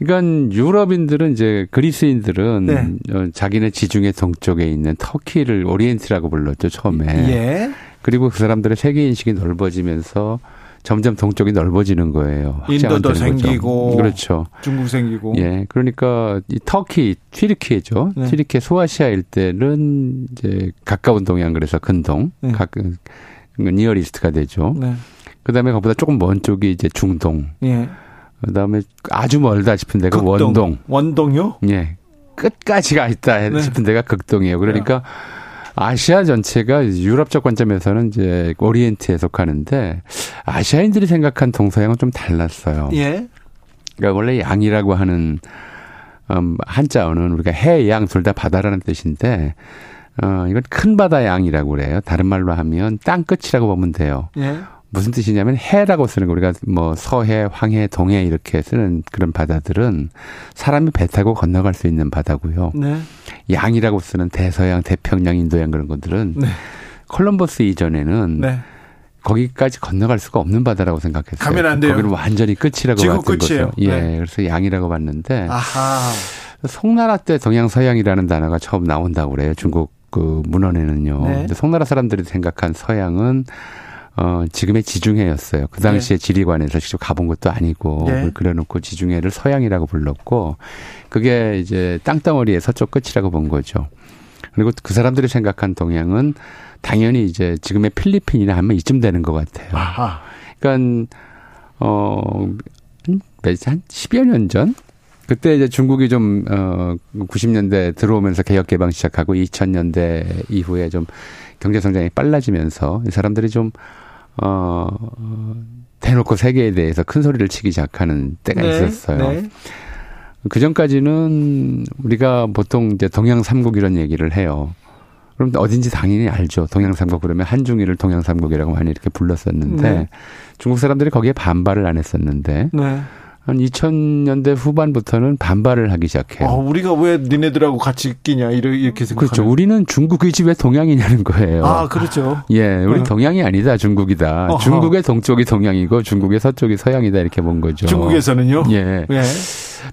그러니까 유럽인들은 이제 그리스인들은 네. 어, 자기네 지중해 동쪽에 있는 터키를 오리엔트라고 불렀죠 처음에. 예. 그리고 그 사람들의 세계 인식이 넓어지면서 점점 동쪽이 넓어지는 거예요. 인도도 생기고 거죠. 그렇죠. 중국 생기고. 예. 그러니까 이 터키, 튀르키예죠. 네. 튀르키 소아시아 일대는 이제 가까운 동양 그래서 근동, 네. 각 Near East가 되죠. 네. 그다음에 그보다 조금 먼 쪽이 이제 중동. 예. 그다음에 아주 멀다 싶은 데가 극동. 원동. 원동요? 예. 끝까지 가 있다 네. 싶은 데가 극동이에요. 그러니까 아시아 전체가 유럽적 관점에서는 이제 오리엔트에 속하는데 아시아인들이 생각한 동서양은 좀 달랐어요. 예. 그러니까 원래 양이라고 하는 음, 한자어는 우리가 해, 양 둘 다 바다라는 뜻인데 어, 이건 큰 바다 양이라고 그래요. 다른 말로 하면 땅 끝이라고 보면 돼요. 예. 무슨 뜻이냐면 해라고 쓰는 거 우리가 뭐 서해, 황해, 동해 이렇게 쓰는 그런 바다들은 사람이 배 타고 건너갈 수 있는 바다고요. 네. 양이라고 쓰는 대서양, 태평양, 인도양 그런 것들은 네. 콜럼버스 이전에는 네. 거기까지 건너갈 수가 없는 바다라고 생각했어요. 가면 안 돼요. 거기는 완전히 끝이라고 봤던 끝이에요. 거죠. 예, 네. 그래서 양이라고 봤는데 아하. 송나라 때 동양 서양이라는 단어가 처음 나온다고 그래요. 중국 그 문헌에는요. 네. 근데 송나라 사람들이 생각한 서양은 어, 지금의 지중해였어요. 그 당시에 네. 지리관에서 직접 가본 것도 아니고 네. 그려놓고 지중해를 서양이라고 불렀고 그게 이제 땅덩어리의 서쪽 끝이라고 본 거죠. 그리고 그 사람들이 생각한 동양은 당연히 이제 지금의 필리핀이나 하면 이쯤 되는 것 같아요. 아하. 그러니까 어 한 10여 년 전? 그때 이제 중국이 좀, 어, 90년대 들어오면서 개혁 개방 시작하고 2000년대 이후에 좀 경제 성장이 빨라지면서 이 사람들이 좀, 어, 대놓고 세계에 대해서 큰 소리를 치기 시작하는 때가 네, 있었어요. 네. 그 전까지는 우리가 보통 이제 동양 삼국 이런 얘기를 해요. 그럼 어딘지 당연히 알죠. 동양 삼국 그러면 한중일을 동양 삼국이라고 많이 이렇게 불렀었는데 네. 중국 사람들이 거기에 반발을 안 했었는데 네. 한 2000년대 후반부터는 반발을 하기 시작해요. 아, 우리가 왜 니네들하고 같이 끼냐 이렇게 생각 그렇죠. 우리는 중국이지 왜 동양이냐는 거예요. 아, 그렇죠. 예, 우리 어. 동양이 아니다. 중국이다. 어허. 중국의 동쪽이 동양이고 중국의 서쪽이 서양이다 이렇게 본 거죠. 중국에서는요? 예. 예.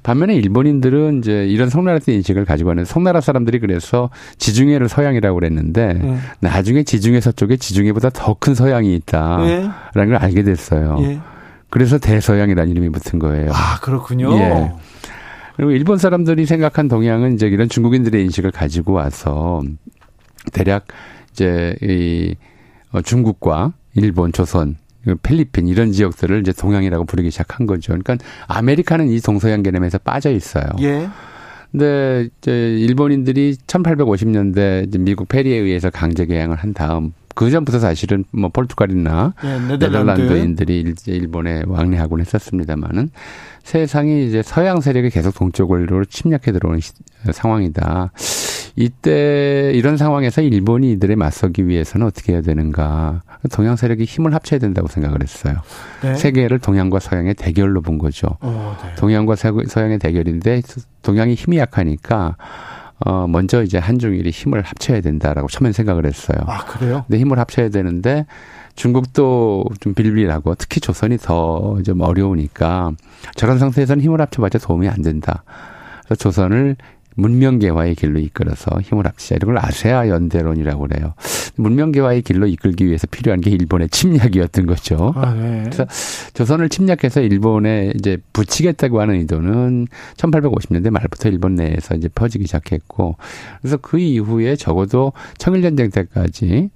반면에 일본인들은 이제 이런 송나라의 인식을 가지고 하는 송나라 사람들이 그래서 지중해를 서양이라고 그랬는데 예. 나중에 지중해 서쪽에 지중해보다 더 큰 서양이 있다라는 예. 걸 알게 됐어요. 예. 그래서 대서양이라는 이름이 붙은 거예요. 아, 그렇군요. 예. 그리고 일본 사람들이 생각한 동양은 이제 이런 중국인들의 인식을 가지고 와서 대략 이제 이 어, 중국과 일본, 조선, 그 필리핀 이런 지역들을 이제 동양이라고 부르기 시작한 거죠. 그러니까 아메리카는 이 동서양 개념에서 빠져 있어요. 예. 근데 이제 일본인들이 1850년대 미국 페리에 의해서 강제 개항을 한 다음 그 전부터 사실은 뭐 포르투갈이나 네, 네덜란드. 네덜란드인들이 일본에 왕래하곤 했었습니다만은 세상이 이제 서양 세력이 계속 동쪽으로 침략해 들어오는 상황이다. 이때 이런 상황에서 일본이 이들에 맞서기 위해서는 어떻게 해야 되는가? 동양 세력이 힘을 합쳐야 된다고 생각을 했어요. 네. 세계를 동양과 서양의 대결로 본 거죠. 어, 네. 동양과 서양의 대결인데 동양이 힘이 약하니까 어, 먼저 이제 한중일이 힘을 합쳐야 된다라고 처음엔 생각을 했어요. 아, 그래요? 근데 힘을 합쳐야 되는데 중국도 좀 빌빌하고 특히 조선이 더 좀 어려우니까 저런 상태에서는 힘을 합쳐봤자 도움이 안 된다. 그래서 조선을 문명개화의 길로 이끌어서 힘을 합치자. 이런 걸 아세아 연대론이라고 그래요. 문명개화의 길로 이끌기 위해서 필요한 게 일본의 침략이었던 거죠. 아, 네. 그래서 조선을 침략해서 일본에 이제 붙이겠다고 하는 의도는 1850년대 말부터 일본 내에서 이제 퍼지기 시작했고 그래서 그 이후에 적어도 청일전쟁 때까지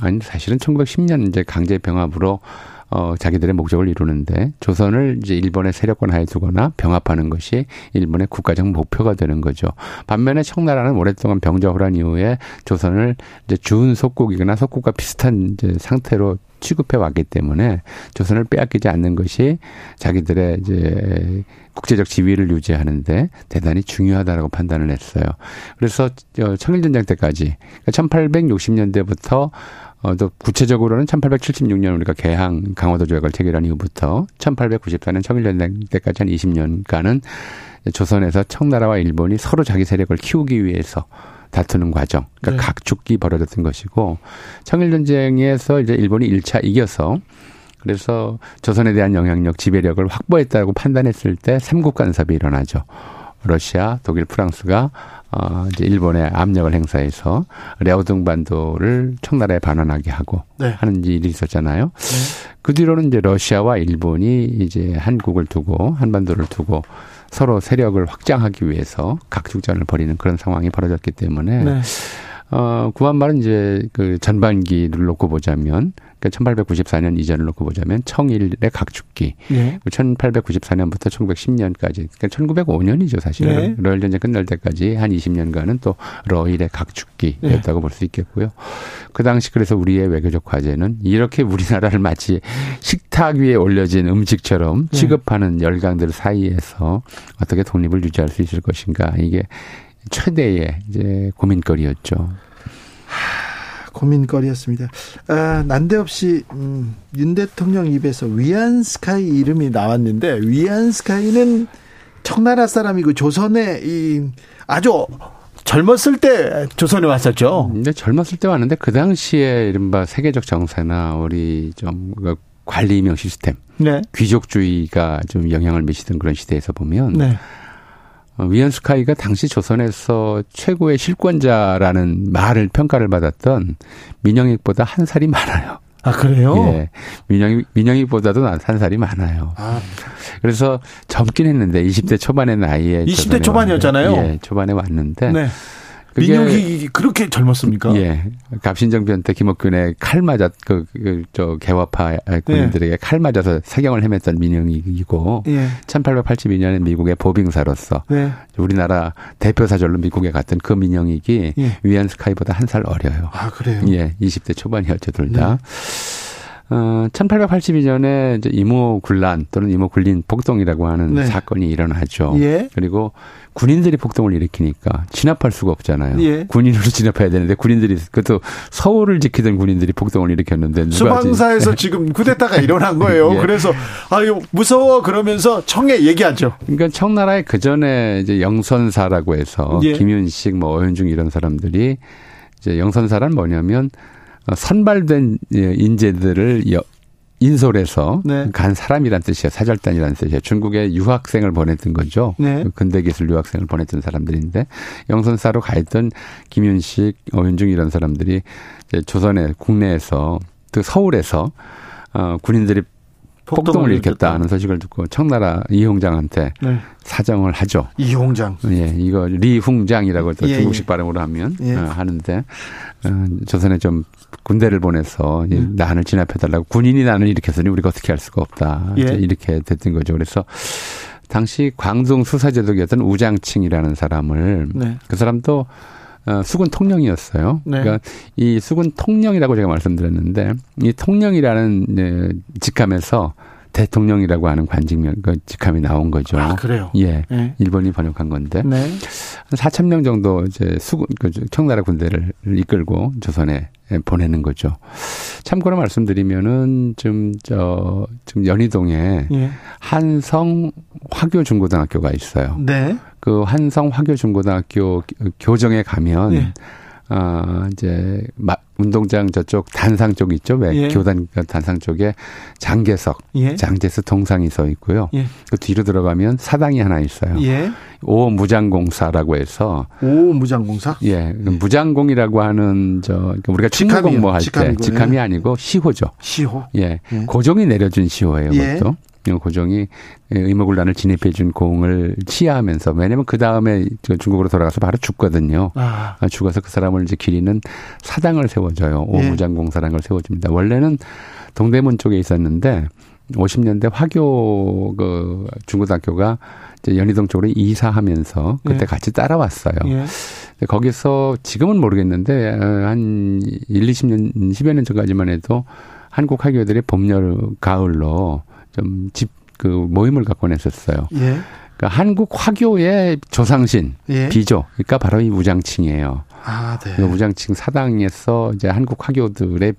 아니 사실은 1910년 이제 강제 병합으로 어, 자기들의 목적을 이루는데 조선을 이제 일본의 세력권 하에 두거나 병합하는 것이 일본의 국가적 목표가 되는 거죠. 반면에 청나라는 오랫동안 병자호란 이후에 조선을 이제 준 속국이거나 속국과 비슷한 이제 상태로 취급해 왔기 때문에 조선을 빼앗기지 않는 것이 자기들의 이제 국제적 지위를 유지하는데 대단히 중요하다라고 판단을 했어요. 그래서 청일전쟁 때까지 그러니까 1860년대부터 어, 또 구체적으로는 1876년 우리가 개항 강화도 조약을 체결한 이후부터 1894년 청일전쟁 때까지 한 20년간은 조선에서 청나라와 일본이 서로 자기 세력을 키우기 위해서 다투는 과정, 그러니까 네. 각축기 벌어졌던 것이고 청일전쟁에서 이제 일본이 1차 이겨서 그래서 조선에 대한 영향력, 지배력을 확보했다고 판단했을 때 삼국 간섭이 일어나죠. 러시아, 독일, 프랑스가 어 이제 일본에 압력을 행사해서 레오등 반도를 청나라에 반환하게 하고 네. 하는 일이 있었잖아요. 네. 그 뒤로는 이제 러시아와 일본이 이제 한국을 두고 한반도를 두고 서로 세력을 확장하기 위해서 각축전을 벌이는 그런 상황이 벌어졌기 때문에 네. 어, 구한말은 이제 그 전반기를 놓고 보자면, 그러니까 1894년 이전을 놓고 보자면 청일의 각축기. 네. 1894년부터 1910년까지, 그러니까 1905년이죠, 사실은. 네. 러일 전쟁 끝날 때까지 한 20년간은 또 러일의 각축기였다고 네. 볼수 있겠고요. 그 당시 그래서 우리의 외교적 과제는 이렇게 우리나라를 마치 식탁 위에 올려진 음식처럼 네. 취급하는 열강들 사이에서 어떻게 독립을 유지할 수 있을 것인가. 이게 최대의 이제 고민거리였죠. 하, 고민거리였습니다. 아, 난데없이 음, 윤 대통령 입에서 위안스카이 이름이 나왔는데 위안스카이는 청나라 사람이고 조선의 이 아주 젊었을 때 조선에 왔었죠. 근데 젊었을 때 왔는데 그 당시에 이른바 세계적 정세나 우리 좀그 관리 임명 시스템, 네. 귀족주의가 좀 영향을 미치던 그런 시대에서 보면 네. 어, 위안스카이가 당시 조선에서 최고의 실권자라는 말을 평가를 받았던 민영익보다 한 살이 많아요. 아, 그래요? 예. 민영익, 민영익보다도 한 살이 많아요. 아. 그래서 젊긴 했는데 20대 초반의 나이에. 20대 초반이었잖아요? 예, 초반에 왔는데. 네. 민영이 그렇게 젊었습니까? 예. 갑신정변 때 김옥균의 칼 맞았 그, 그, 저 개화파 군인들에게 예. 칼 맞아서 사경을 헤맸던 민영이고 예. 1882년에 미국의 보빙사로서 예. 우리나라 대표 사절로 미국에 갔던 그 민영익이 예. 위안 스카이보다 한 살 어려요. 아 그래요? 예, 20대 초반이었죠 둘 다. 네. 어, 1882년에 이제 이모 굴란 또는 이모 굴린 폭동이라고 하는 네. 사건이 일어나죠. 예. 그리고 군인들이 폭동을 일으키니까 진압할 수가 없잖아요. 예. 군인으로 진압해야 되는데 군인들이 그것도 서울을 지키던 군인들이 폭동을 일으켰는데 수방사에서 지금 쿠데타가 일어난 거예요. 예. 그래서 아유 무서워 그러면서 청에 얘기하죠. 그러니까 청나라에 그 전에 이제 영선사라고 해서 예. 김윤식 뭐 어윤중 이런 사람들이 이제 영선사란 뭐냐면 어, 선발된 예, 인재들을 인솔해서 네. 간 사람이란 뜻이에요. 사절단이라는 뜻이에요. 중국에 유학생을 보냈던 거죠. 네. 그 근대 기술 유학생을 보냈던 사람들인데 영선사로 가 있던 김윤식, 어윤중 이런 사람들이 이제 조선의 국내에서 그 서울에서 어 군인들이 폭동을 일으켰다 하는 소식을 듣고 청나라 이홍장한테 네. 사정을 하죠. 이홍장. 예, 이거 리홍장이라고 또 예, 중국식 예. 발음으로 하면 예. 어, 하는데 어, 조선에 좀 군대를 보내서 예. 난을 진압해달라고 군인이 난을 일으켰으니 우리가 어떻게 할 수가 없다. 예. 이렇게 됐던 거죠. 그래서 당시 광동 수사제독이었던 우장칭이라는 사람을 네. 그 사람도 어, 수군 통령이었어요. 네. 그러니까 이 수군 통령이라고 제가 말씀드렸는데 이 통령이라는 네, 직함에서 대통령이라고 하는 관직명, 그 직함이 나온 거죠. 아, 그래요? 예. 네. 일본이 번역한 건데. 네. 한 4천 명 정도 이제 수군, 그 청나라 군대를 이끌고 조선에 보내는 거죠. 참고로 말씀드리면은 좀, 저, 좀 연희동에 예. 한성 화교 중고등학교가 있어요. 네. 그 한성 화교 중고등학교 교정에 가면 예. 어, 이제, 운동장 저쪽 단상 쪽 있죠? 왜? 예. 교단 단상 쪽에 장계석, 예. 장제스 동상이 서 있고요. 예. 그 뒤로 들어가면 사당이 하나 있어요. 예. 오 무장공사라고 해서. 오 무장공사? 예. 그 무장공이라고 하는 저, 그러니까 우리가 직무 공모 할 때 직함이 아니고 시호죠. 시호? 예. 예. 고종이 내려준 시호예요, 예. 그것도. 고종이 의무군란을 진입해 준 공을 치하하면서 왜냐면 그 다음에 중국으로 돌아가서 바로 죽거든요. 아. 아. 죽어서 그 사람을 이제 기리는 사당을 세워줘요. 예. 오무장공사라는 걸 세워줍니다. 원래는 동대문 쪽에 있었는데 50년대 화교 그 중고등학교가 이제 연희동 쪽으로 이사하면서 그때 예. 같이 따라왔어요. 예. 거기서 지금은 모르겠는데 한 1, 20년, 10여 년 전까지만 해도 한국 화교들이 봄, 여름, 가을로 좀 집 그 모임을 갖고 냈었어요. 예. 그러니까 한국 화교의 조상신 예. 비조. 그러니까 바로 이 무장층이에요. 아, 네. 그 무장층 사당에서 이제 한국 화교들의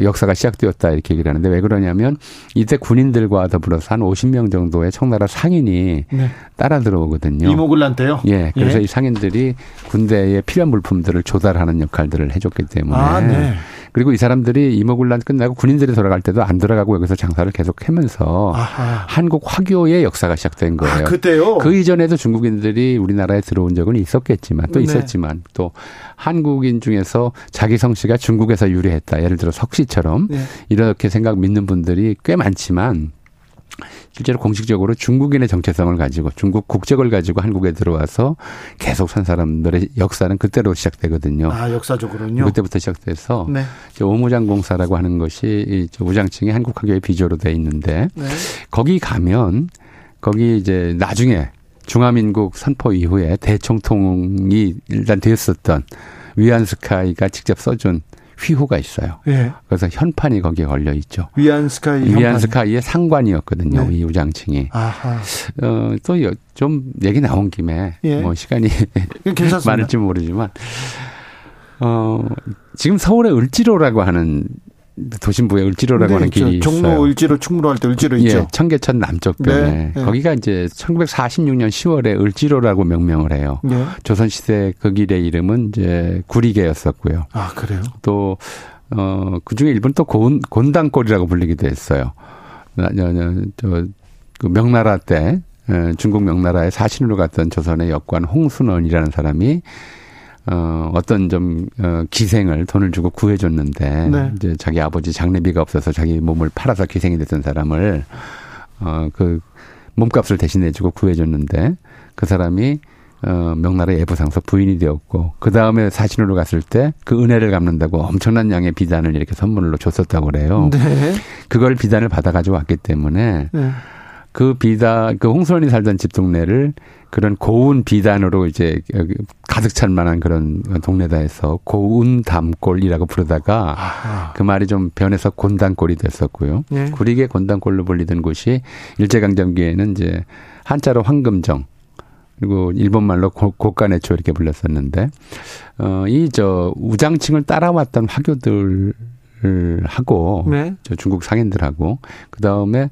역사가 시작되었다 이렇게 얘기를 하는데 왜 그러냐면 이때 군인들과 더불어서 한 50명 정도의 청나라 상인이 네. 따라 들어오거든요. 이모굴란 때요? 예. 그래서 예. 이 상인들이 군대에 필요한 물품들을 조달하는 역할들을 해줬기 때문에 아, 네. 그리고 이 사람들이 이모군란 끝나고 군인들이 돌아갈 때도 안 돌아가고 여기서 장사를 계속 하면서 아하. 한국 화교의 역사가 시작된 거예요. 아, 그때요? 그 이전에도 중국인들이 우리나라에 들어온 적은 있었겠지만 또 네. 있었지만 또 한국인 중에서 자기 성씨가 중국에서 유래했다. 예를 들어 석씨처럼 네. 이렇게 생각 믿는 분들이 꽤 많지만 실제로 공식적으로 중국인의 정체성을 가지고 중국 국적을 가지고 한국에 들어와서 계속 산 사람들의 역사는 그때로 시작되거든요. 아, 역사적으로는요? 그때부터 시작돼서 네. 오무장공사라고 하는 것이 우장층이 한국 학교의 비조로 돼 있는데 네. 거기 가면 거기 이제 나중에 중화민국 선포 이후에 대총통이 일단 되었었던 위안스카이가 직접 써준 휘호가 있어요. 예. 그래서 현판이 거기에 걸려 있죠. 위안스카이 위안스카이의 상관이었거든요. 네. 이 우장층이. 아하. 어, 또좀 얘기 나온 김에 예. 뭐 시간이 많을지 모르지만 어, 지금 서울의 을지로라고 하는 도심부에 을지로라고 네, 하는 길이 있어요. 종로 을지로 충무로 할 때 을지로 있죠. 예, 청계천 남쪽 변에 네, 네. 거기가 이제 1946년 10월에 을지로라고 명명을 해요. 네. 조선 시대 그 길의 이름은 이제 구리개였었고요. 아 그래요? 또 어, 그 중에 일본 또 곤, 곤당골이라고 불리기도 했어요. 저, 그 명나라 때, 중국 명나라에 사신으로 갔던 조선의 역관 홍순원이라는 사람이 어, 어떤 좀, 어, 기생을 돈을 주고 구해줬는데, 네. 이제 자기 아버지 장례비가 없어서 자기 몸을 팔아서 기생이 됐던 사람을, 어, 그, 몸값을 대신해주고 구해줬는데, 그 사람이 어, 명나라 예부상서 부인이 되었고 그 다음에 사신으로 갔을 때 그 은혜를 갚는다고 엄청난 양의 비단을 이렇게 선물로 줬었다고 그래요. 네. 그걸 비단을 받아 가지고 왔기 때문에 네. 그 비단 그 홍수원이 살던 집 동네를 그런 고운 비단으로 이제 가득 찰 만한 그런 동네다 해서 고운 담골이라고 부르다가 아하. 그 말이 좀 변해서 곤단골이 됐었고요. 네. 구리게 곤단골로 불리던 곳이 일제강점기에는 이제 한자로 황금정 그리고 일본말로 고간의초 이렇게 불렸었는데 어이 저 우장층을 따라왔던 화교들 하고 네. 저 중국 상인들하고 그 다음에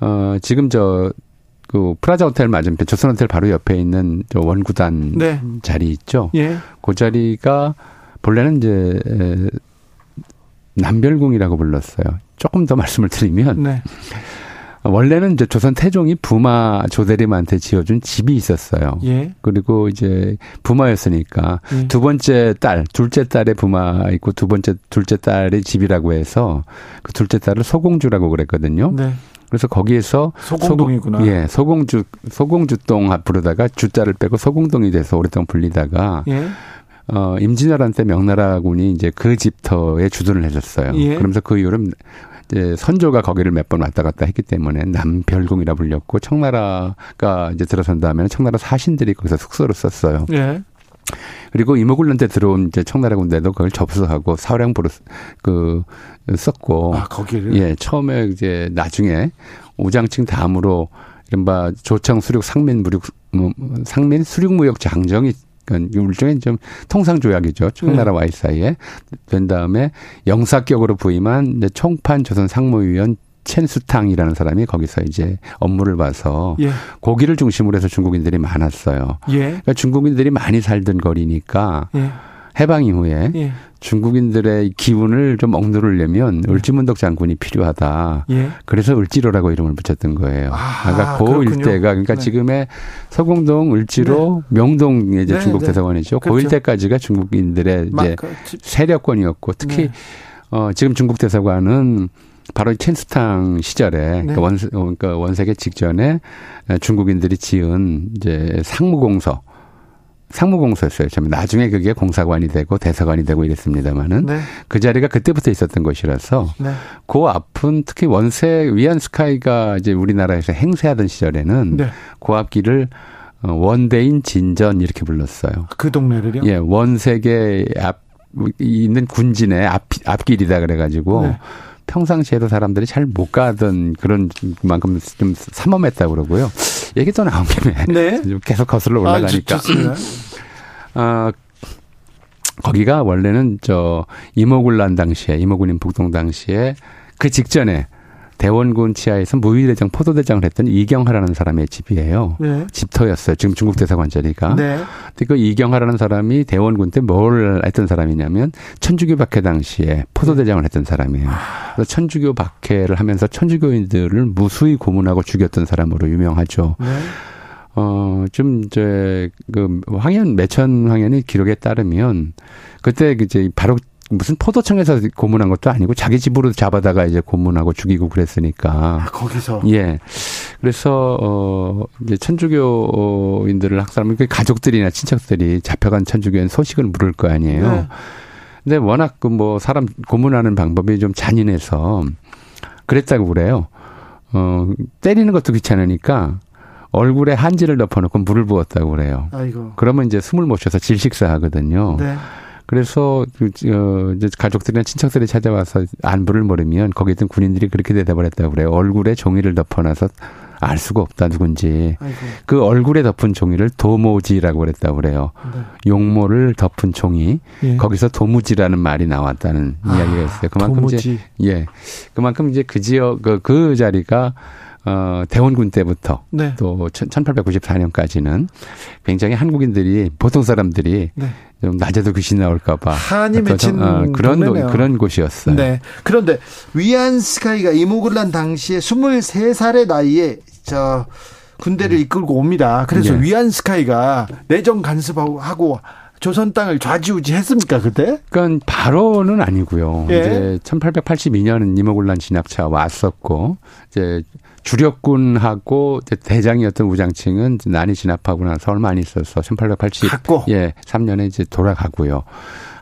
어 지금 저그 프라자 호텔 맞은편 조선 호텔 바로 옆에 있는 저 원구단 네. 자리 있죠. 예. 그 자리가 본래는 이제 남별궁이라고 불렀어요. 조금 더 말씀을 드리면 네. 원래는 이제 조선 태종이 부마 조대림한테 지어준 집이 있었어요. 예. 그리고 이제 부마였으니까 예. 두 번째 딸, 둘째 딸의 부마 있고 두 번째 둘째 딸의 집이라고 해서 그 둘째 딸을 소공주라고 그랬거든요. 네. 그래서 거기에서 소공동이구나. 소공, 예, 소공주 소공주동 부르다가 주자를 빼고 소공동이 돼서 오랫동안 불리다가 예. 어 임진왜란 때 명나라군이 이제 그 집터에 주둔을 해줬어요. 예. 그러면서 그 이후로 이제 선조가 거기를 몇 번 왔다 갔다 했기 때문에 남별궁이라 불렸고 청나라가 이제 들어선 다음에는 청나라 사신들이 거기서 숙소를 썼어요. 예. 그리고 이모군란 때 들어온 이제 청나라 군대도 그걸 접수하고 사령부로 그 썼고 아 거기를 예 처음에 이제 나중에 우장층 다음으로 이른바 조청 수륙 상민 무륙 뭐, 상민 수륙 무역 장정이 그러니까 일종의 좀 통상 조약이죠. 청나라 와이 네. 사이에 된 다음에 영사격으로 부임한 총판 조선 상무위원 첸수탕이라는 사람이 거기서 이제 업무를 봐서 예. 고기를 중심으로 해서 중국인들이 많았어요. 예. 그러니까 중국인들이 많이 살던 거리니까 예. 해방 이후에 예. 중국인들의 기운을 좀 억누르려면 예. 을지문덕 장군이 필요하다. 예. 그래서 을지로라고 이름을 붙였던 거예요. 아, 그러니까 고 그렇군요. 일대가 그러니까 네. 지금의 서공동, 을지로, 네. 명동 이제 네, 중국 네. 대사관이죠. 그렇죠. 고 일대까지가 중국인들의 이제 그 세력권이었고 특히 네. 어 지금 중국 대사관은 바로 첸스탕 시절에 네. 그러니까, 원, 그러니까 원세계 직전에 중국인들이 지은 이제 상무공서 상무공소였어요. 참 나중에 그게 공사관이 되고 대사관이 되고 이랬습니다마는 네. 그 자리가 그때부터 있었던 것이라서 네. 그 앞은 특히 원세 위안 스카이가 이제 우리나라에서 행세하던 시절에는 네. 그 앞길을 어, 원대인 진전 이렇게 불렀어요. 그 동네를요? 예, 원세계 앞 있는 군진의 앞 앞길이다 그래가지고. 네. 평상시에도 사람들이 잘 못 가던 그런 만큼 좀 삼엄했다고 그러고요. 얘기 또 나온 김에 네. 계속 거슬러 아, 올라가니까. 아, 어, 거기가 원래는 저 이모군란 당시에 이모군인 북동 당시에 그 직전에 대원군 치하에서 무위대장 포도대장을 했던 이경하라는 사람의 집이에요. 네. 집터였어요. 지금 중국 대사관 자리가. 네. 근데 그 이경하라는 사람이 대원군 때 뭘 했던 사람이냐면 천주교 박해 당시에 포도대장을 했던 사람이에요. 그래서 천주교 박해를 하면서 천주교인들을 무수히 고문하고 죽였던 사람으로 유명하죠. 네. 어, 좀, 이제, 그, 황현, 매천 황현의 기록에 따르면, 그때 이제 바로 무슨 포도청에서 고문한 것도 아니고 자기 집으로 잡아다가 이제 고문하고 죽이고 그랬으니까. 아, 거기서. 예. 그래서 어 이제 천주교인들을 학살하면 그 가족들이나 친척들이 잡혀간 천주교인 소식을 물을 거 아니에요. 네. 근데 워낙 그 뭐 사람 고문하는 방법이 좀 잔인해서 그랬다고 그래요. 어 때리는 것도 귀찮으니까 얼굴에 한지를 덮어놓고 물을 부었다고 그래요. 아이고. 그러면 이제 숨을 못 쉬어서 질식사 하거든요. 네. 그래서 그, 어, 이제 가족들이나 친척들이 찾아와서 안부를 물으면 거기 있던 군인들이 그렇게 대답을 했다고 그래요. 얼굴에 종이를 덮어놔서 알 수가 없다 누군지. 아이고. 그 얼굴에 덮은 종이를 도모지라고 그랬다고 그래요. 네. 용모를 덮은 종이 예. 거기서 도무지라는 말이 나왔다는 아, 이야기가 있어요. 그만큼 도무지. 이제 예, 그만큼 이제 그 지역 그, 그 자리가 어, 대원군 때부터 네. 또 1894년까지는 굉장히 한국인들이 보통 사람들이 네. 좀 낮에도 귀신 나올까봐 한이 맺힌 어, 그런 동네네요. 그런 곳이었어요. 네. 그런데 위안 스카이가 이모글란 당시에 23살의 나이에 저 군대를 이끌고 옵니다. 그래서 네. 위안 스카이가 내정 간섭하고 하고 조선 땅을 좌지우지 했습니까 그때? 그건 바로는 아니고요. 예. 이제 1882년은 이모굴란 진압차 왔었고 이제 주력군하고 대장이었던 우장층은 난이 진압하고 나서 얼마 안 있어서 1880 갔고. 예, 3년에 이제 돌아가고요.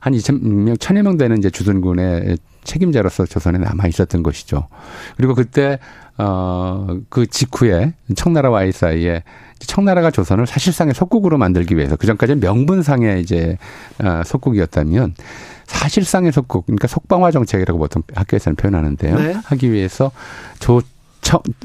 한 2천 1000여 명 되는 이제 주둔군의 책임자로서 조선에 남아 있었던 것이죠. 그리고 그때 어그 직후에 청나라와 의 사이에 청나라가 조선을 사실상의 속국으로 만들기 위해서 그 전까지는 명분상의 이제 어 속국이었다면 사실상의 속국 그러니까 속방화 정책이라고 보통 학교에서는 표현하는데요. 네. 하기 위해서 조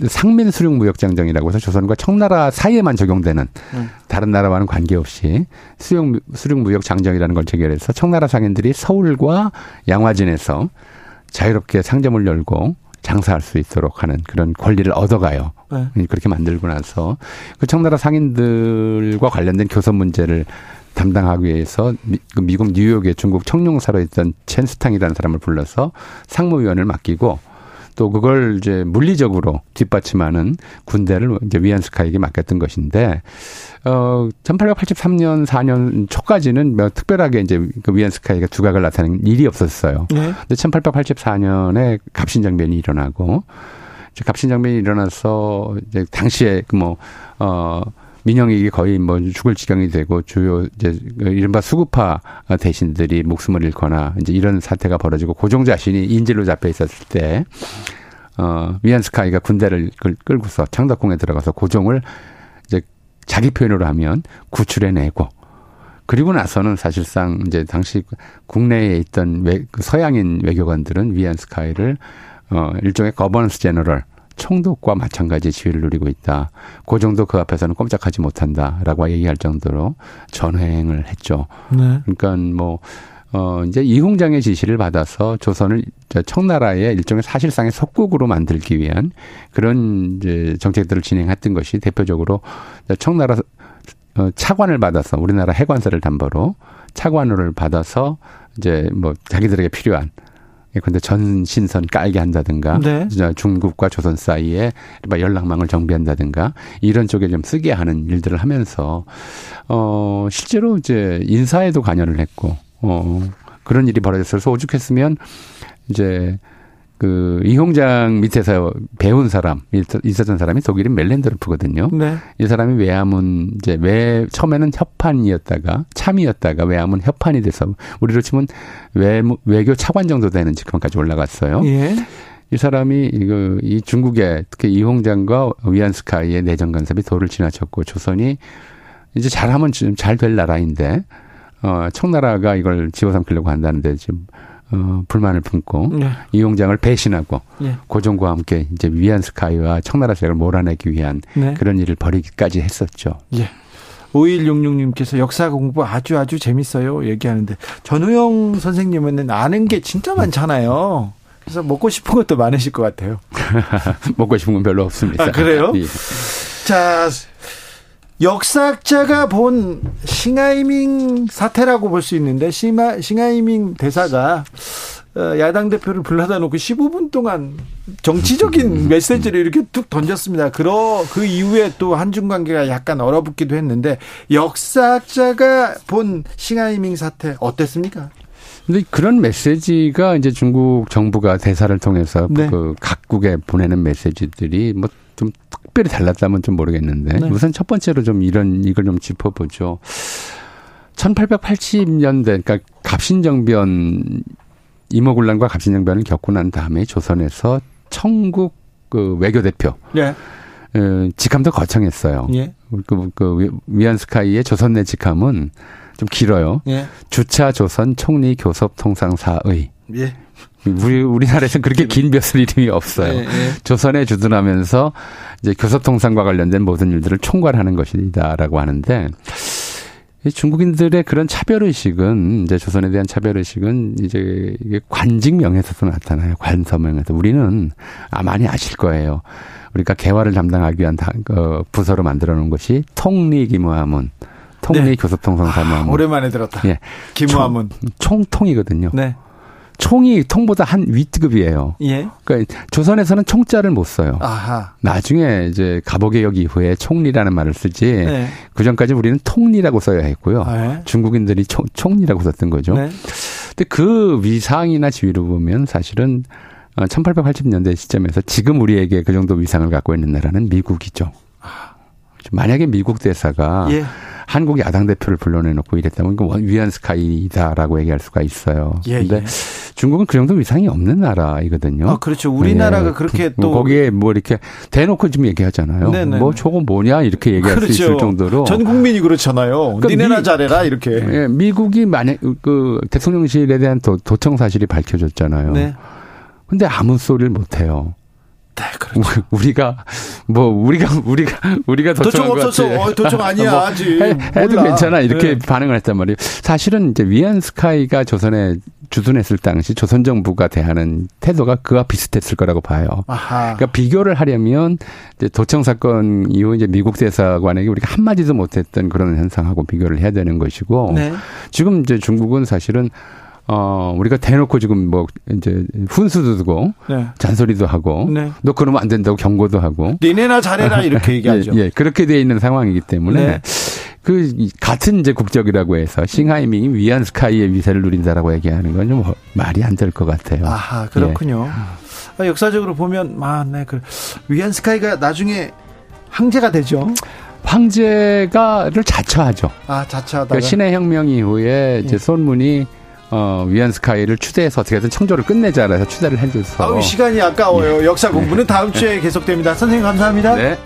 상민 수륙 무역 장정이라고 해서 조선과 청나라 사이에만 적용되는 음. 다른 나라와는 관계없이 수륙 수륙 무역 장정이라는 걸 체결해서 청나라 상인들이 서울과 양화진에서 자유롭게 상점을 열고 장사할 수 있도록 하는 그런 권리를 얻어가요. 네. 그렇게 만들고 나서 그 청나라 상인들과 관련된 교섭 문제를 담당하기 위해서 그 미국 뉴욕의 중국 청룡사로 있던 첸스탕이라는 사람을 불러서 상무위원을 맡기고 또 그걸 이제 물리적으로 뒷받침하는 군대를 이제 위안스카에게 맡겼던 것인데 어 1883년 4년 초까지는 뭐 특별하게 이제 그 위안스카이가 두각을 나타낸 일이 없었어요. 네. 근데 1884년에 갑신장변이 일어나고 갑신장변이 일어나서 이제 당시에 그뭐어 민영익이 거의 뭐 죽을 지경이 되고 주요 이제 이른바 수급파 대신들이 목숨을 잃거나 이제 이런 사태가 벌어지고 고종 자신이 인질로 잡혀 있었을 때 어, 위안스카이가 군대를 끌고서 창덕궁에 들어가서 고종을 이제 자기 표현으로 하면 구출해내고. 그리고 나서는 사실상 이제 당시 국내에 있던 외, 그 서양인 외교관들은 위안스카이를 어, 일종의 Governor General 총독과 마찬가지 지위를 누리고 있다. 그 정도 그 앞에서는 꼼짝하지 못한다라고 얘기할 정도로 전횡을 했죠. 네. 그러니까 뭐 어, 이제 이홍장의 지시를 받아서 조선을 청나라의 일종의 사실상의 속국으로 만들기 위한 그런 이제 정책들을 진행했던 것이 대표적으로 청나라 어, 차관을 받아서 우리나라 해관사를 담보로 차관을 받아서 이제 뭐 자기들에게 필요한 근데 전신선 깔게 한다든가 네. 중국과 조선 사이에 연락망을 정비한다든가 이런 쪽에 좀 쓰게 하는 일들을 하면서 어 실제로 이제 인사에도 관여를 했고 어 그런 일이 벌어졌어서 오죽했으면 이제 그 이홍장 밑에서 배운 사람 있었던 사람이 독일인 멜렌드르프거든요. 네. 이 사람이 외암은 이제 외 처음에는 협판이었다가 참이었다가 외암은 협판이 돼서 우리로 치면 외 외교 차관 정도 되는 직함까지 올라갔어요. 예. 이 사람이 이거 이 중국의 특히 이홍장과 위안스카이의 내정 간섭이 도를 지나쳤고 조선이 이제 잘하면 좀잘될 나라인데 어 청나라가 이걸 집어삼키려고 한다는데 지금 어, 불만을 품고 네. 이용장을 배신하고 네. 고종과 함께 이제 위안스카이와 청나라 세력을 몰아내기 위한 네. 그런 일을 벌이기까지 했었죠. 예. 5166님께서 역사 공부 아주 아주 재밌어요. 얘기하는데 전우영 선생님은 아는 게 진짜 많잖아요. 그래서 먹고 싶은 것도 많으실 것 같아요. 먹고 싶은 건 별로 없습니다. 아, 그래요? 예. 자, 역사학자가 본 싱하이밍 사태라고 볼 수 있는데 싱하, 싱하이밍 대사가 어, 야당 대표를 불러다 놓고 15분 동안 정치적인 메시지를 이렇게 툭 던졌습니다. 그러 그 이후에 또 한중 관계가 약간 얼어붙기도 했는데 역사학자가 본 싱하이밍 사태 어땠습니까? 근데 그런 메시지가 이제 중국 정부가 대사를 통해서 네. 그 각국에 보내는 메시지들이 뭐좀 특별히 달랐다면 좀 모르겠는데 네. 우선 첫 번째로 좀 이런 이걸 좀 짚어보죠. 1880년대 그러니까 갑신정변 이모군란과 갑신정변을 겪고 난 다음에 조선에서 청국 그 외교 대표 네. 어, 직함도 거창했어요. 예. 그, 그 위안스카이의 조선 내 직함은 좀 길어요. 예. 주차 조선 총리 교섭 통상사의. 예. 우리 우리나라에서는 그렇게 긴 벼슬 이름이 없어요. 네, 네. 조선에 주둔하면서 이제 교섭통상과 관련된 모든 일들을 총괄하는 것이다라고 하는데 중국인들의 그런 차별 의식은 이제 조선에 대한 차별 의식은 이제 이게 관직명에서도 나타나요. 관서명에서 우리는 아 많이 아실 거예요. 우리가 개화를 담당하기 위한 그 부서로 만들어 놓은 것이 통리기무하문. 통리 네. 교섭통상 사무하문. 아, 오랜만에 들었다. 예. 기무하문. 총, 총통이거든요. 네. 총이 통보다 한 윗급이에요. 예. 그러니까 조선에서는 총자를 못 써요. 아하. 나중에 이제 갑오개혁 이후에 총리라는 말을 쓰지. 네. 그 전까지 우리는 통리라고 써야 했고요. 아, 네. 중국인들이 총, 총리라고 썼던 거죠. 네. 근데 그 위상이나 지위를 보면 사실은 1880년대 시점에서 지금 우리에게 그 정도 위상을 갖고 있는 나라는 미국이죠. 만약에 미국 대사가 예. 한국 야당 대표를 불러내놓고 이랬다면 이거 위안 스카이다라고 얘기할 수가 있어요. 예, 근데 예. 중국은 그 정도 위상이 없는 나라이거든요. 아, 그렇죠. 우리나라가 네. 그렇게 뭐또 거기에 뭐 이렇게 대놓고 좀 얘기하잖아요. 네네. 네, 뭐 네. 저거 뭐냐 이렇게 얘기할 그렇죠. 수 있을 정도로 전 국민이 그렇잖아요. 그러니까 니네나 미, 잘해라 이렇게. 예, 미국이 만약 그 대통령실에 대한 도, 도청 사실이 밝혀졌잖아요. 네. 근데 아무 소리를 못 해요. 네, 그렇죠. 우리가 뭐 우리가 우리가 우리가 도청 없었어. 어, 도청 아니야. 뭐 아직 해, 도 괜찮아. 이렇게 네. 반응을 했단 말이에요. 사실은 이제 위안 스카이가 조선에 주둔했을 당시 조선 정부가 대하는 태도가 그와 비슷했을 거라고 봐요. 아하. 그러니까 비교를 하려면 이제 도청 사건 이후 이제 미국 대사관에게 우리가 한 마디도 못했던 그런 현상하고 비교를 해야 되는 것이고 네. 지금 이제 중국은 사실은 어, 우리가 대놓고 지금 뭐, 이제, 훈수도 두고, 네. 잔소리도 하고, 네. 너 그러면 안 된다고 경고도 하고. 니네나 잘해라, 이렇게 얘기하죠. 예, 예, 그렇게 돼 있는 상황이기 때문에, 네. 그, 같은 이제 국적이라고 해서, 싱하이밍이 위안 스카이의 위세를 누린다라고 얘기하는 건 좀 말이 안 될 것 같아요. 아하, 그렇군요. 예. 아, 역사적으로 보면, 아, 네, 그, 위안 스카이가 나중에 황제가 되죠. 황제가를 자처하죠. 아, 자처하다. 그러니까 신의 혁명 이후에 이제 예. 손문이 어, 위안 스카이를 추대해서 어떻게든 청조를 끝내자 해서 추대를 해줘서. 아우, 시간이 아까워요. 예. 역사 공부는 다음 주에 계속됩니다. 선생님 감사합니다. 네.